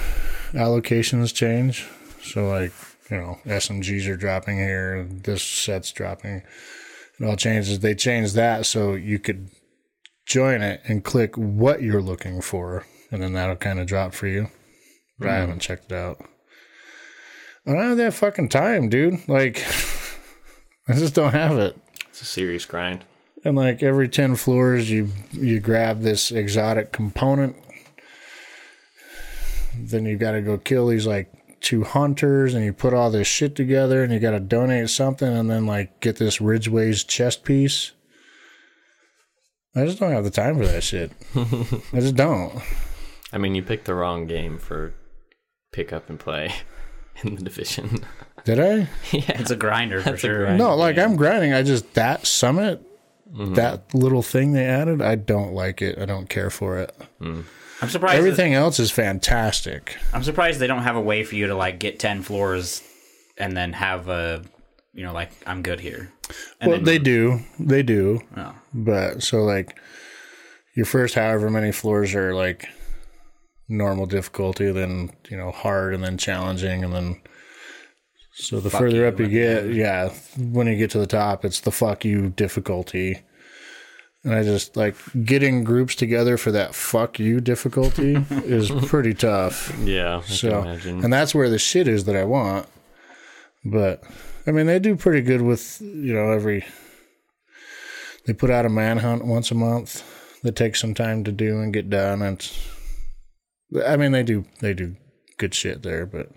allocations change. So like, you know, SMGs are dropping here, this set's dropping. It all changes. They change that so you could join it and click what you're looking for and then that'll kind of drop for you. But I haven't checked it out. I don't have that fucking time, dude. Like I just don't have it. It's a serious grind. And like every 10 floors, you you grab this exotic component. Then you got to go kill these like two hunters and you put all this shit together and you got to donate something and then like get this Ridgeway's chest piece. I just don't have the time for that shit. I just don't. I mean, you picked the wrong game for pick up and play in the division. Did I? yeah, It's a grinder for That's sure. grind. No, like I'm grinding. I just that summit, mm-hmm. that little thing they added, I don't like it. I don't care for it. Mm. I'm surprised. Everything else is fantastic. I'm surprised they don't have a way for you to like get ten floors and then have a you know, like I'm good here. And Well, they do, they do, oh, but so like your first however many floors are like normal difficulty, then you know hard, and then challenging, and then so the Fuck further you up you get, yeah, when you get to the top, it's the fuck you difficulty. And I just like getting groups together for that fuck you difficulty is pretty tough. Yeah, I So, can imagine. and that's where the shit is that I want. But I mean, they do pretty good with you know every. They put out a manhunt once a month that takes some time to do and get done. And it's, I mean, they do they do good shit there, but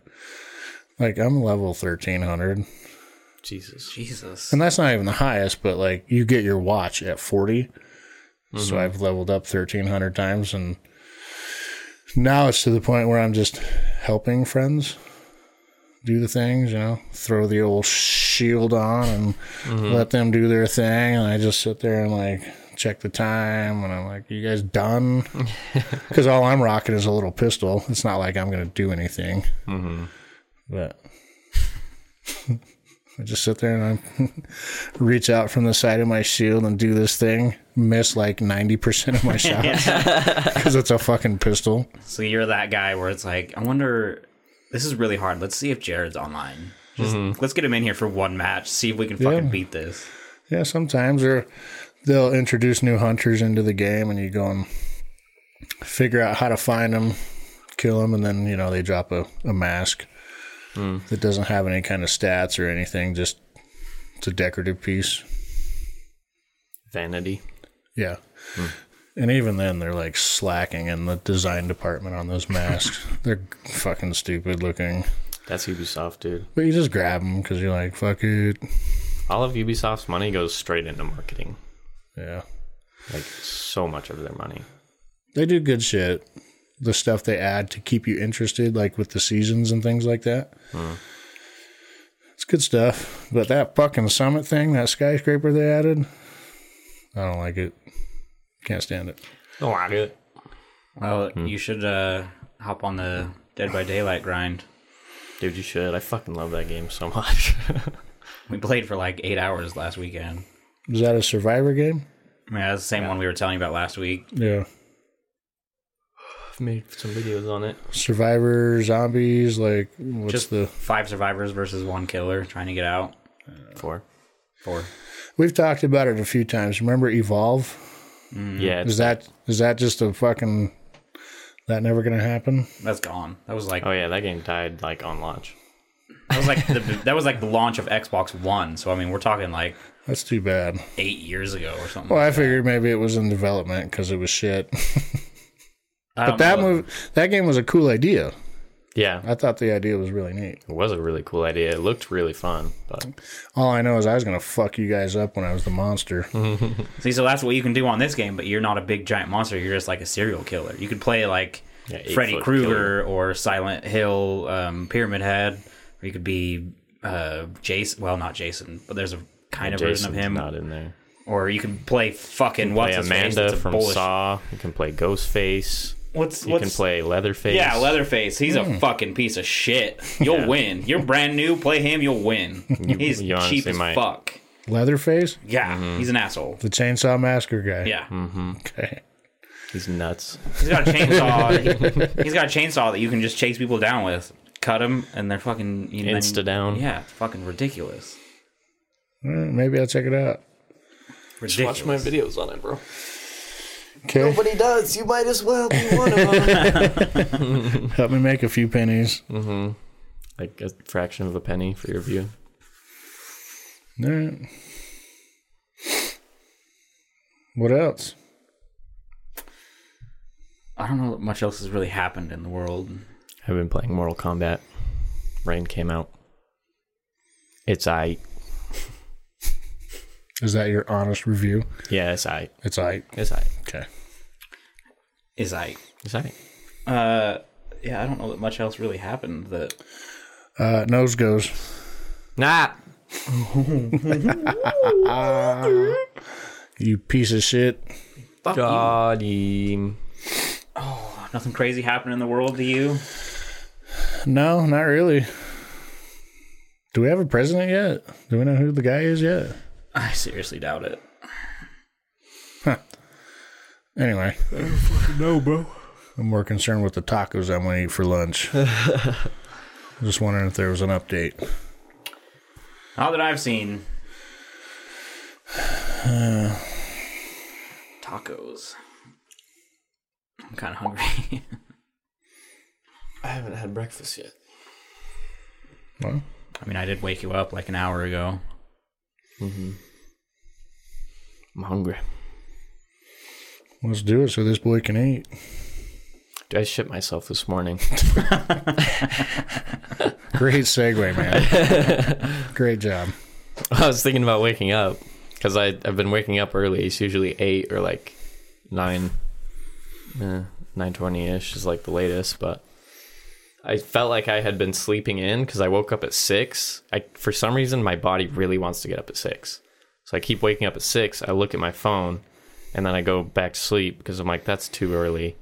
like I'm level thirteen hundred, Jesus. Jesus. and that's not even the highest. But like you get your watch at 40 so mm-hmm. I've leveled up thirteen hundred times, and now it's to the point where I'm just helping friends do the things, you know, throw the old shield on and mm-hmm. let them do their thing. And I just sit there and like check the time. And I'm like, you guys done? Because all I'm rocking is a little pistol. It's not like I'm going to do anything. Mm-hmm. But I just sit there and I reach out from the side of my shield and do this thing, miss like 90% of my shots because it's a fucking pistol. So you're that guy where it's like, I wonder. This is really hard. Let's see if Jared's online. Just mm-hmm. let's get him in here for one match. See if we can fucking Yeah. beat this. Yeah, sometimes or they'll introduce new hunters into the game, and you go and figure out how to find them, kill them, and then you know they drop a, a mask that doesn't have any kind of stats or anything. Just it's a decorative piece. Vanity. Yeah. Hmm. And even then, they're like slacking in the design department on those masks. they're fucking stupid looking. That's Ubisoft, dude. But you just grab them because you're like, fuck it. All of Ubisoft's money goes straight into marketing. Yeah. Like so much of their money. They do good shit. The stuff they add to keep you interested, like with the seasons and things like that. It's good stuff. But that fucking summit thing, that skyscraper they added, I don't like it. Can't stand it. Oh, I get it. Well, you should uh, hop on the Dead by Daylight grind. Dude, you should. I fucking love that game so much. We played for like eight hours last weekend. Is that a survivor game? Yeah, mean, that's the same one we were telling you about last week. Yeah. I've made some videos on it. Survivor, zombies, like, what's Just the. five survivors versus one killer trying to get out. Four. Four. We've talked about it a few times. Remember Evolve? Mm. Yeah, it's Is that is that just a fucking. That never going to happen? That's gone. That was like Oh yeah, that game died like on launch. that was like the that was like the launch of Xbox One. So I mean, we're talking like That's too bad. eight years ago or something. Well, I figured maybe it was in development because it was shit. I But that know. move, that game was a cool idea. Yeah, I thought the idea was really neat. it was a really cool idea. It looked really fun, but All I know is I was gonna fuck you guys up when I was the monster. See, so that's what you can do on this game, but you're not a big giant monster. You're just like a serial killer. You could play like Yeah, Freddy Krueger or Silent Hill, um, Pyramid Head, or you could be uh, Jason. Well, not Jason, but there's a kind of version of him. not in there. Or you can play fucking what's Play his face? Amanda That's a from bullish- Saw. You can play Ghostface. What's You what's can play Leatherface. Yeah, Leatherface. He's a fucking piece of shit. You'll Yeah. win. You're brand new. Play him. You'll win. He's you cheap as might. fuck. Leatherface, Yeah, he's an asshole. the Chainsaw Massacre guy. Yeah, Mm-hmm. Okay. He's nuts. he's got a chainsaw. he, has got a chainsaw that you can just chase people down with. Cut them, and they're fucking you know, Insta down. Yeah, it's fucking ridiculous. Maybe I'll check it out. Ridiculous. Just watch my videos on it, bro. Okay. does. You might as well be one of them. Help me make a few pennies. Mm-hmm. like a fraction of a penny for your view. All right. What else? I don't know what much else has really happened in the world. I've been playing Mortal Kombat. Rain came out. It's I. Is that your honest review? Yeah, it's I. It's I. It's I. Okay. Is I. Is I. Uh, yeah, I don't know that much else really happened. That Uh, nose goes. Nah. You piece of shit. fuck you. Got him. Nothing crazy happened in the world to you. No, not really. Do we have a president yet? Do we know who the guy is yet? I seriously doubt it. Anyway, No, bro. I'm more concerned with the tacos I'm going to eat for lunch. Just wondering if there was an update. Not that I've seen. Tacos. I'm kind of hungry. I haven't had breakfast yet. Well, I mean, I did wake you up like an hour ago. Mm-hmm. I'm hungry. Let's do it so this boy can eat. Dude, I shit myself this morning. Great segue, man. Great job. I was thinking about waking up because I've been waking up early. It's usually eight or like nine, eh, nine twenty ish is like the latest. But I felt like I had been sleeping in because I woke up at six. I for some reason my body really wants to get up at six, so I keep waking up at six. I look at my phone, and then I go back to sleep because I'm like that's too early.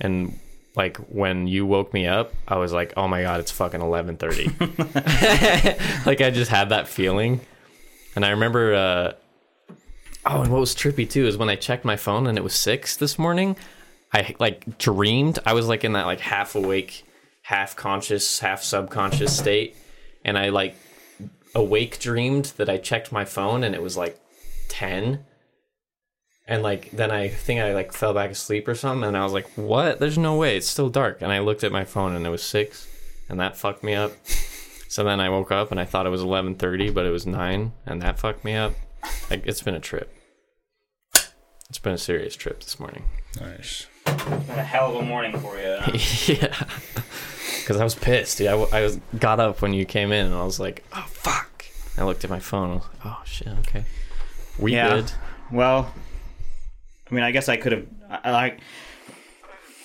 And like when you woke me up, I was like, oh my god, it's fucking eleven thirty. like I just had that feeling. And I remember uh oh and what was trippy too is when I checked my phone and it was six this morning, I like dreamed I was like in that like half awake, half conscious, half subconscious state. And I like awake dreamed that I checked my phone and it was like ten. And like then I think I like fell back asleep or something and I was like, What? There's no way, it's still dark. And I looked at my phone and it was six and that fucked me up. So then I woke up and I thought it was eleven thirty, but it was nine, and that fucked me up. Like it's been a trip. It's been a serious trip this morning. Nice. What a hell of a morning for you. yeah, because I was pissed. Dude. I, w- I was got up when you came in, and I was like, "Oh fuck!" I looked at my phone. I was like, "Oh shit, okay." We Yeah. good. Well, I mean, I guess I could have. I I like.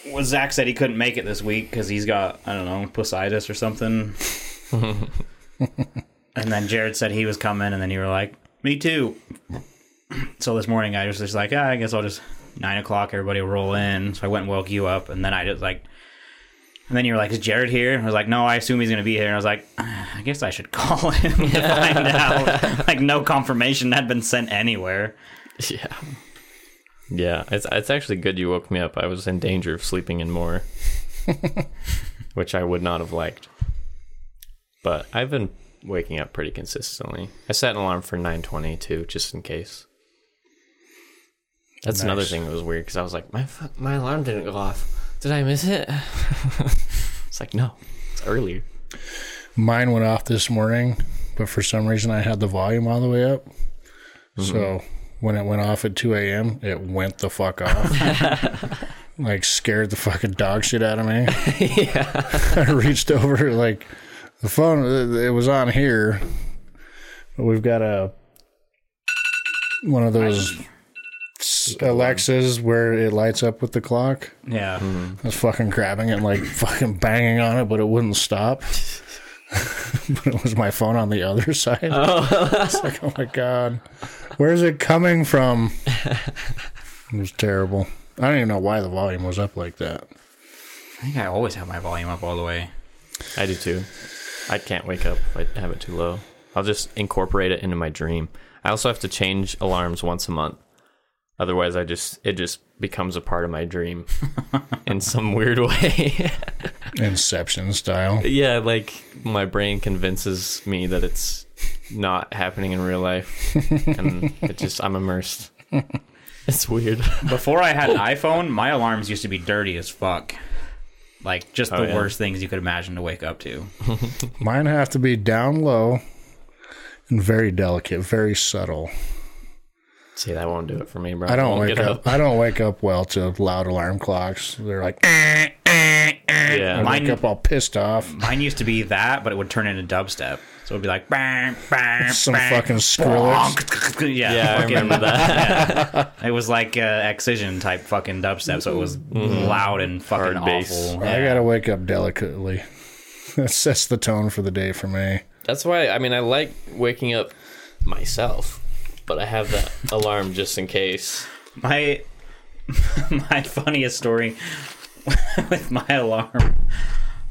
Well, Zach said he couldn't make it this week because he's got I don't know pusitis or something. and then Jared said he was coming, and then you were like, "Me too." So this morning I was just like, ah, I guess I'll just nine o'clock. Everybody will roll in. So I went and woke you up, and then I just like. And then you were like, "Is Jared here?" And I was like, "No, I assume he's gonna be here." And I was like, "I guess I should call him to find out." Like, no confirmation had been sent anywhere. Yeah. Yeah, it's it's actually good you woke me up. I was in danger of sleeping in more, which I would not have liked. But I've been waking up pretty consistently. I set an alarm for 9:20 too, just in case. That's another thing that was weird because I was like, my fu- my alarm didn't go off. Did I miss it? it's like no, it's earlier. Mine went off this morning, but for some reason I had the volume all the way up. So mm-hmm. When it went off at 2 a.m., it went the fuck off. like scared the fucking dog shit out of me. yeah. I reached over, like, the phone, it- it was on here, but we've got a one of those Alexas where it lights up with the clock. Yeah. Hmm. I was fucking grabbing it and like fucking banging on it, but it wouldn't stop. But it was my phone on the other side. Oh. it's like, oh my god, where's it coming from? It was terrible. I don't even know why the volume was up like that. I think I always have my volume up all the way. I do too. I can't wake up if I have it too low. I'll just incorporate it into my dream. I also have to change alarms once a month. Otherwise, I just it just becomes a part of my dream in some weird way. Inception style. yeah, like my brain convinces me that it's not happening in real life, and it just I'm immersed. It's weird. Before I had an iPhone, my alarms used to be dirty as fuck. Like just oh, the Oh, yeah. worst things you could imagine to wake up to. Mine have to be down low and very delicate, very subtle. See, that won't do it for me, bro. I don't won't wake get up. I don't wake up well to loud alarm clocks. They're like, eh, eh, eh. Yeah, I Mine- wake up all pissed off. Mine used to be that, but it would turn into dubstep. So it'd be like bang, bang, Some bang, fucking Skrillex. bonk. Yeah, yeah, I remember that. It was like uh, Excision type fucking dubstep, so it was mm-hmm. loud and fucking Hard bass. awful. I gotta wake up delicately. That sets the tone for the day for me. That's why I mean I like waking up myself, but I have that alarm just in case. my my funniest story with my alarm.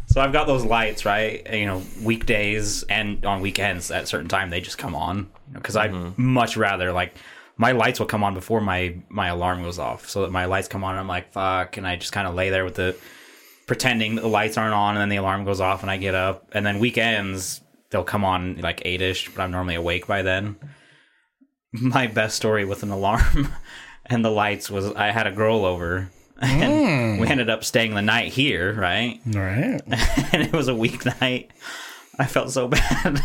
So I've got those lights, right? You know, weekdays and on weekends at a certain time they just come on because I'd mm-hmm. much rather like my lights will come on before my my alarm goes off, so that my lights come on. and I'm like fuck, and I just kind of lay there with the pretending the lights aren't on, and then the alarm goes off, and I get up. And then weekends they'll come on like eight ish, but I'm normally awake by then. My best story with an alarm and the lights was I had a girl over. And we hmm. ended up staying the night here, right? Right. and it was a weeknight. I felt so bad.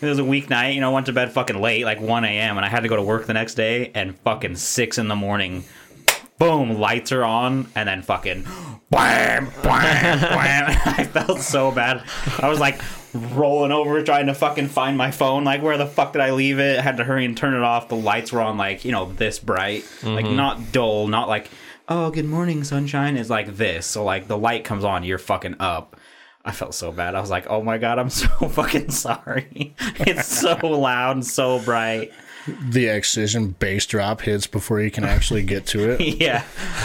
it was a weeknight, you know, I went to bed fucking late, like 1 a.m., and I had to go to work the next day, and fucking 6 in the morning, boom, lights are on, and then fucking bam, bam, bam. I felt so bad. I was like rolling over trying to fucking find my phone. Like, where the fuck did I leave it? I had to hurry and turn it off. The lights were on, like, you know, this bright, like, mm-hmm. not dull, not like, oh, good morning, sunshine. It's like this. So, like, the light comes on, you're fucking up. I felt so bad. I was like, "Oh my god, I'm so fucking sorry." It's so loud and so bright. The excision bass drop hits before you can actually get to it. Yeah,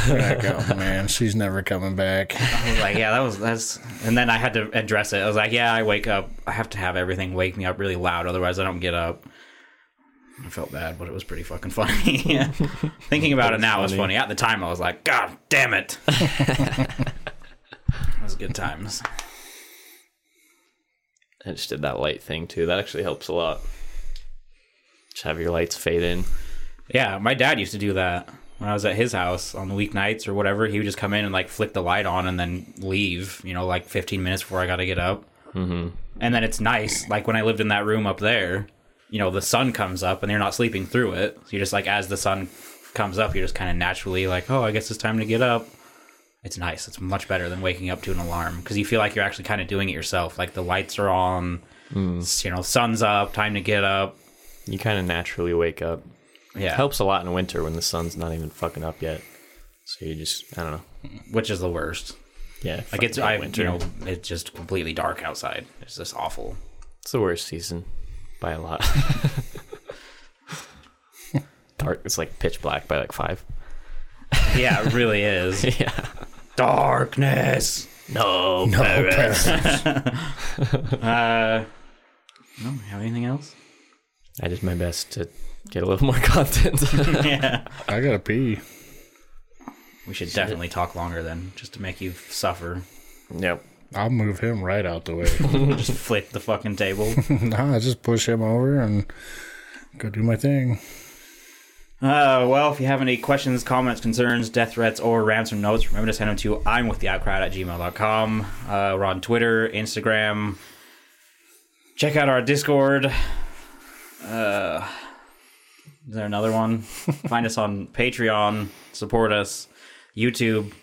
like, oh man, she's never coming back. I was like, "Yeah, that was that's." And then I had to address it. I was like, "Yeah, I wake up. I have to have everything wake me up really loud, otherwise I don't get up." I felt bad, but it was pretty fucking funny. yeah. Thinking about it now is funny. At the time, I was like, "God damn it!" it was good times. I just did that light thing too. That actually helps a lot. Just have your lights fade in. Yeah, my dad used to do that when I was at his house on the weeknights or whatever. He would just come in and like flick the light on and then leave. You know, like 15 minutes before I got to get up. Mm-hmm. And then it's nice. Like when I lived in that room up there, you know, the sun comes up and you're not sleeping through it. So you're just like, as the sun comes up, you're just kind of naturally like, oh, I guess it's time to get up. It's nice. It's much better than waking up to an alarm because you feel like you're actually kind of doing it yourself. Like the lights are on, you know, sun's up, time to get up. You kind of naturally wake up. Yeah, It Helps a lot in winter when the sun's not even fucking up yet. So you just, I don't know. which is the worst. Yeah, Like it's I winter. you know it's just completely dark outside. It's just awful. It's the worst season by a lot. Dark. It's like pitch black by like five. Yeah, it really is. yeah. Darkness. No. No, Paris. Uh, no, have anything else? I did my best to get a little more content. yeah, I gotta pee. we should definitely talk longer then, just to make you suffer. yep. I'll move him right out the way. Just flip the fucking table. nah, just push him over and go do my thing. Uh, well, if you have any questions, comments, concerns, death threats, or ransom notes, remember to send them to I'm with the outcrowd at gmail.com. Uh, we're on Twitter, Instagram. Check out our Discord. Uh, is there another one? Find us on Patreon. Support us. YouTube.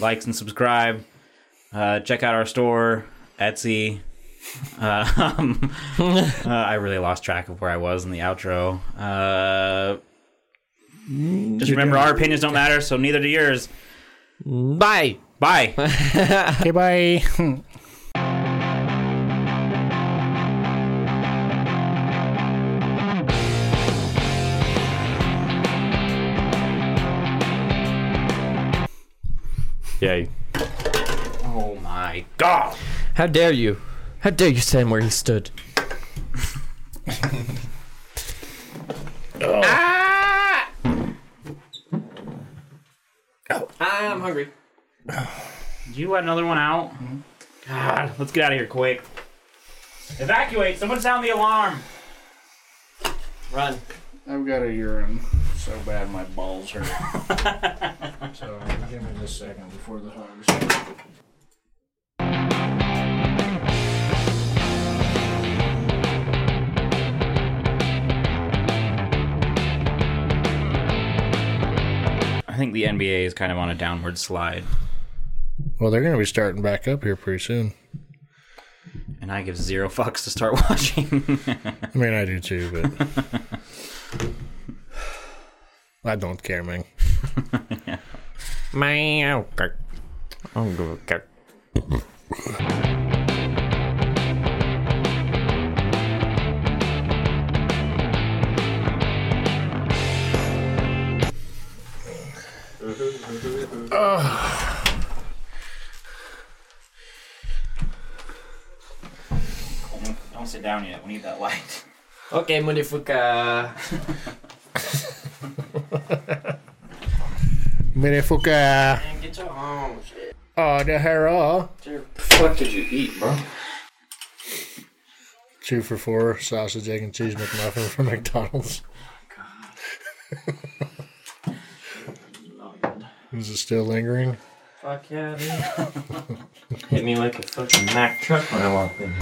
Likes and subscribe. Uh, check out our store, Etsy. Uh, um, uh, I really lost track of where I was in the outro. Uh, just remember, our opinions don't matter, so neither do yours. Bye. Bye. Okay, bye. Yeah. oh my god. How dare you? How dare you stand where he stood? Ah! I'm hungry. Did you let another one out? God, let's get out of here quick. Evacuate! Someone sound the alarm! Run. I've got a urine so bad my balls hurt. so give me just a second before the hugs. I think the NBA is kind of on a downward slide, Well, they're gonna be starting back up here pretty soon. and I give zero fucks to start watching. I mean, I do too, but I don't care, man. Meow. Okay. I'll go. Don't sit down yet. We need that light. Okay, motherfucker. Man, get your home. Shit. Oh, the hero. What the fuck did you eat, bro? Two for four sausage, egg, and cheese McMuffin from McDonald's. Oh my god. Is it still lingering? Fuck yeah, dude. Hit me like a fucking Mack truck when I walked in.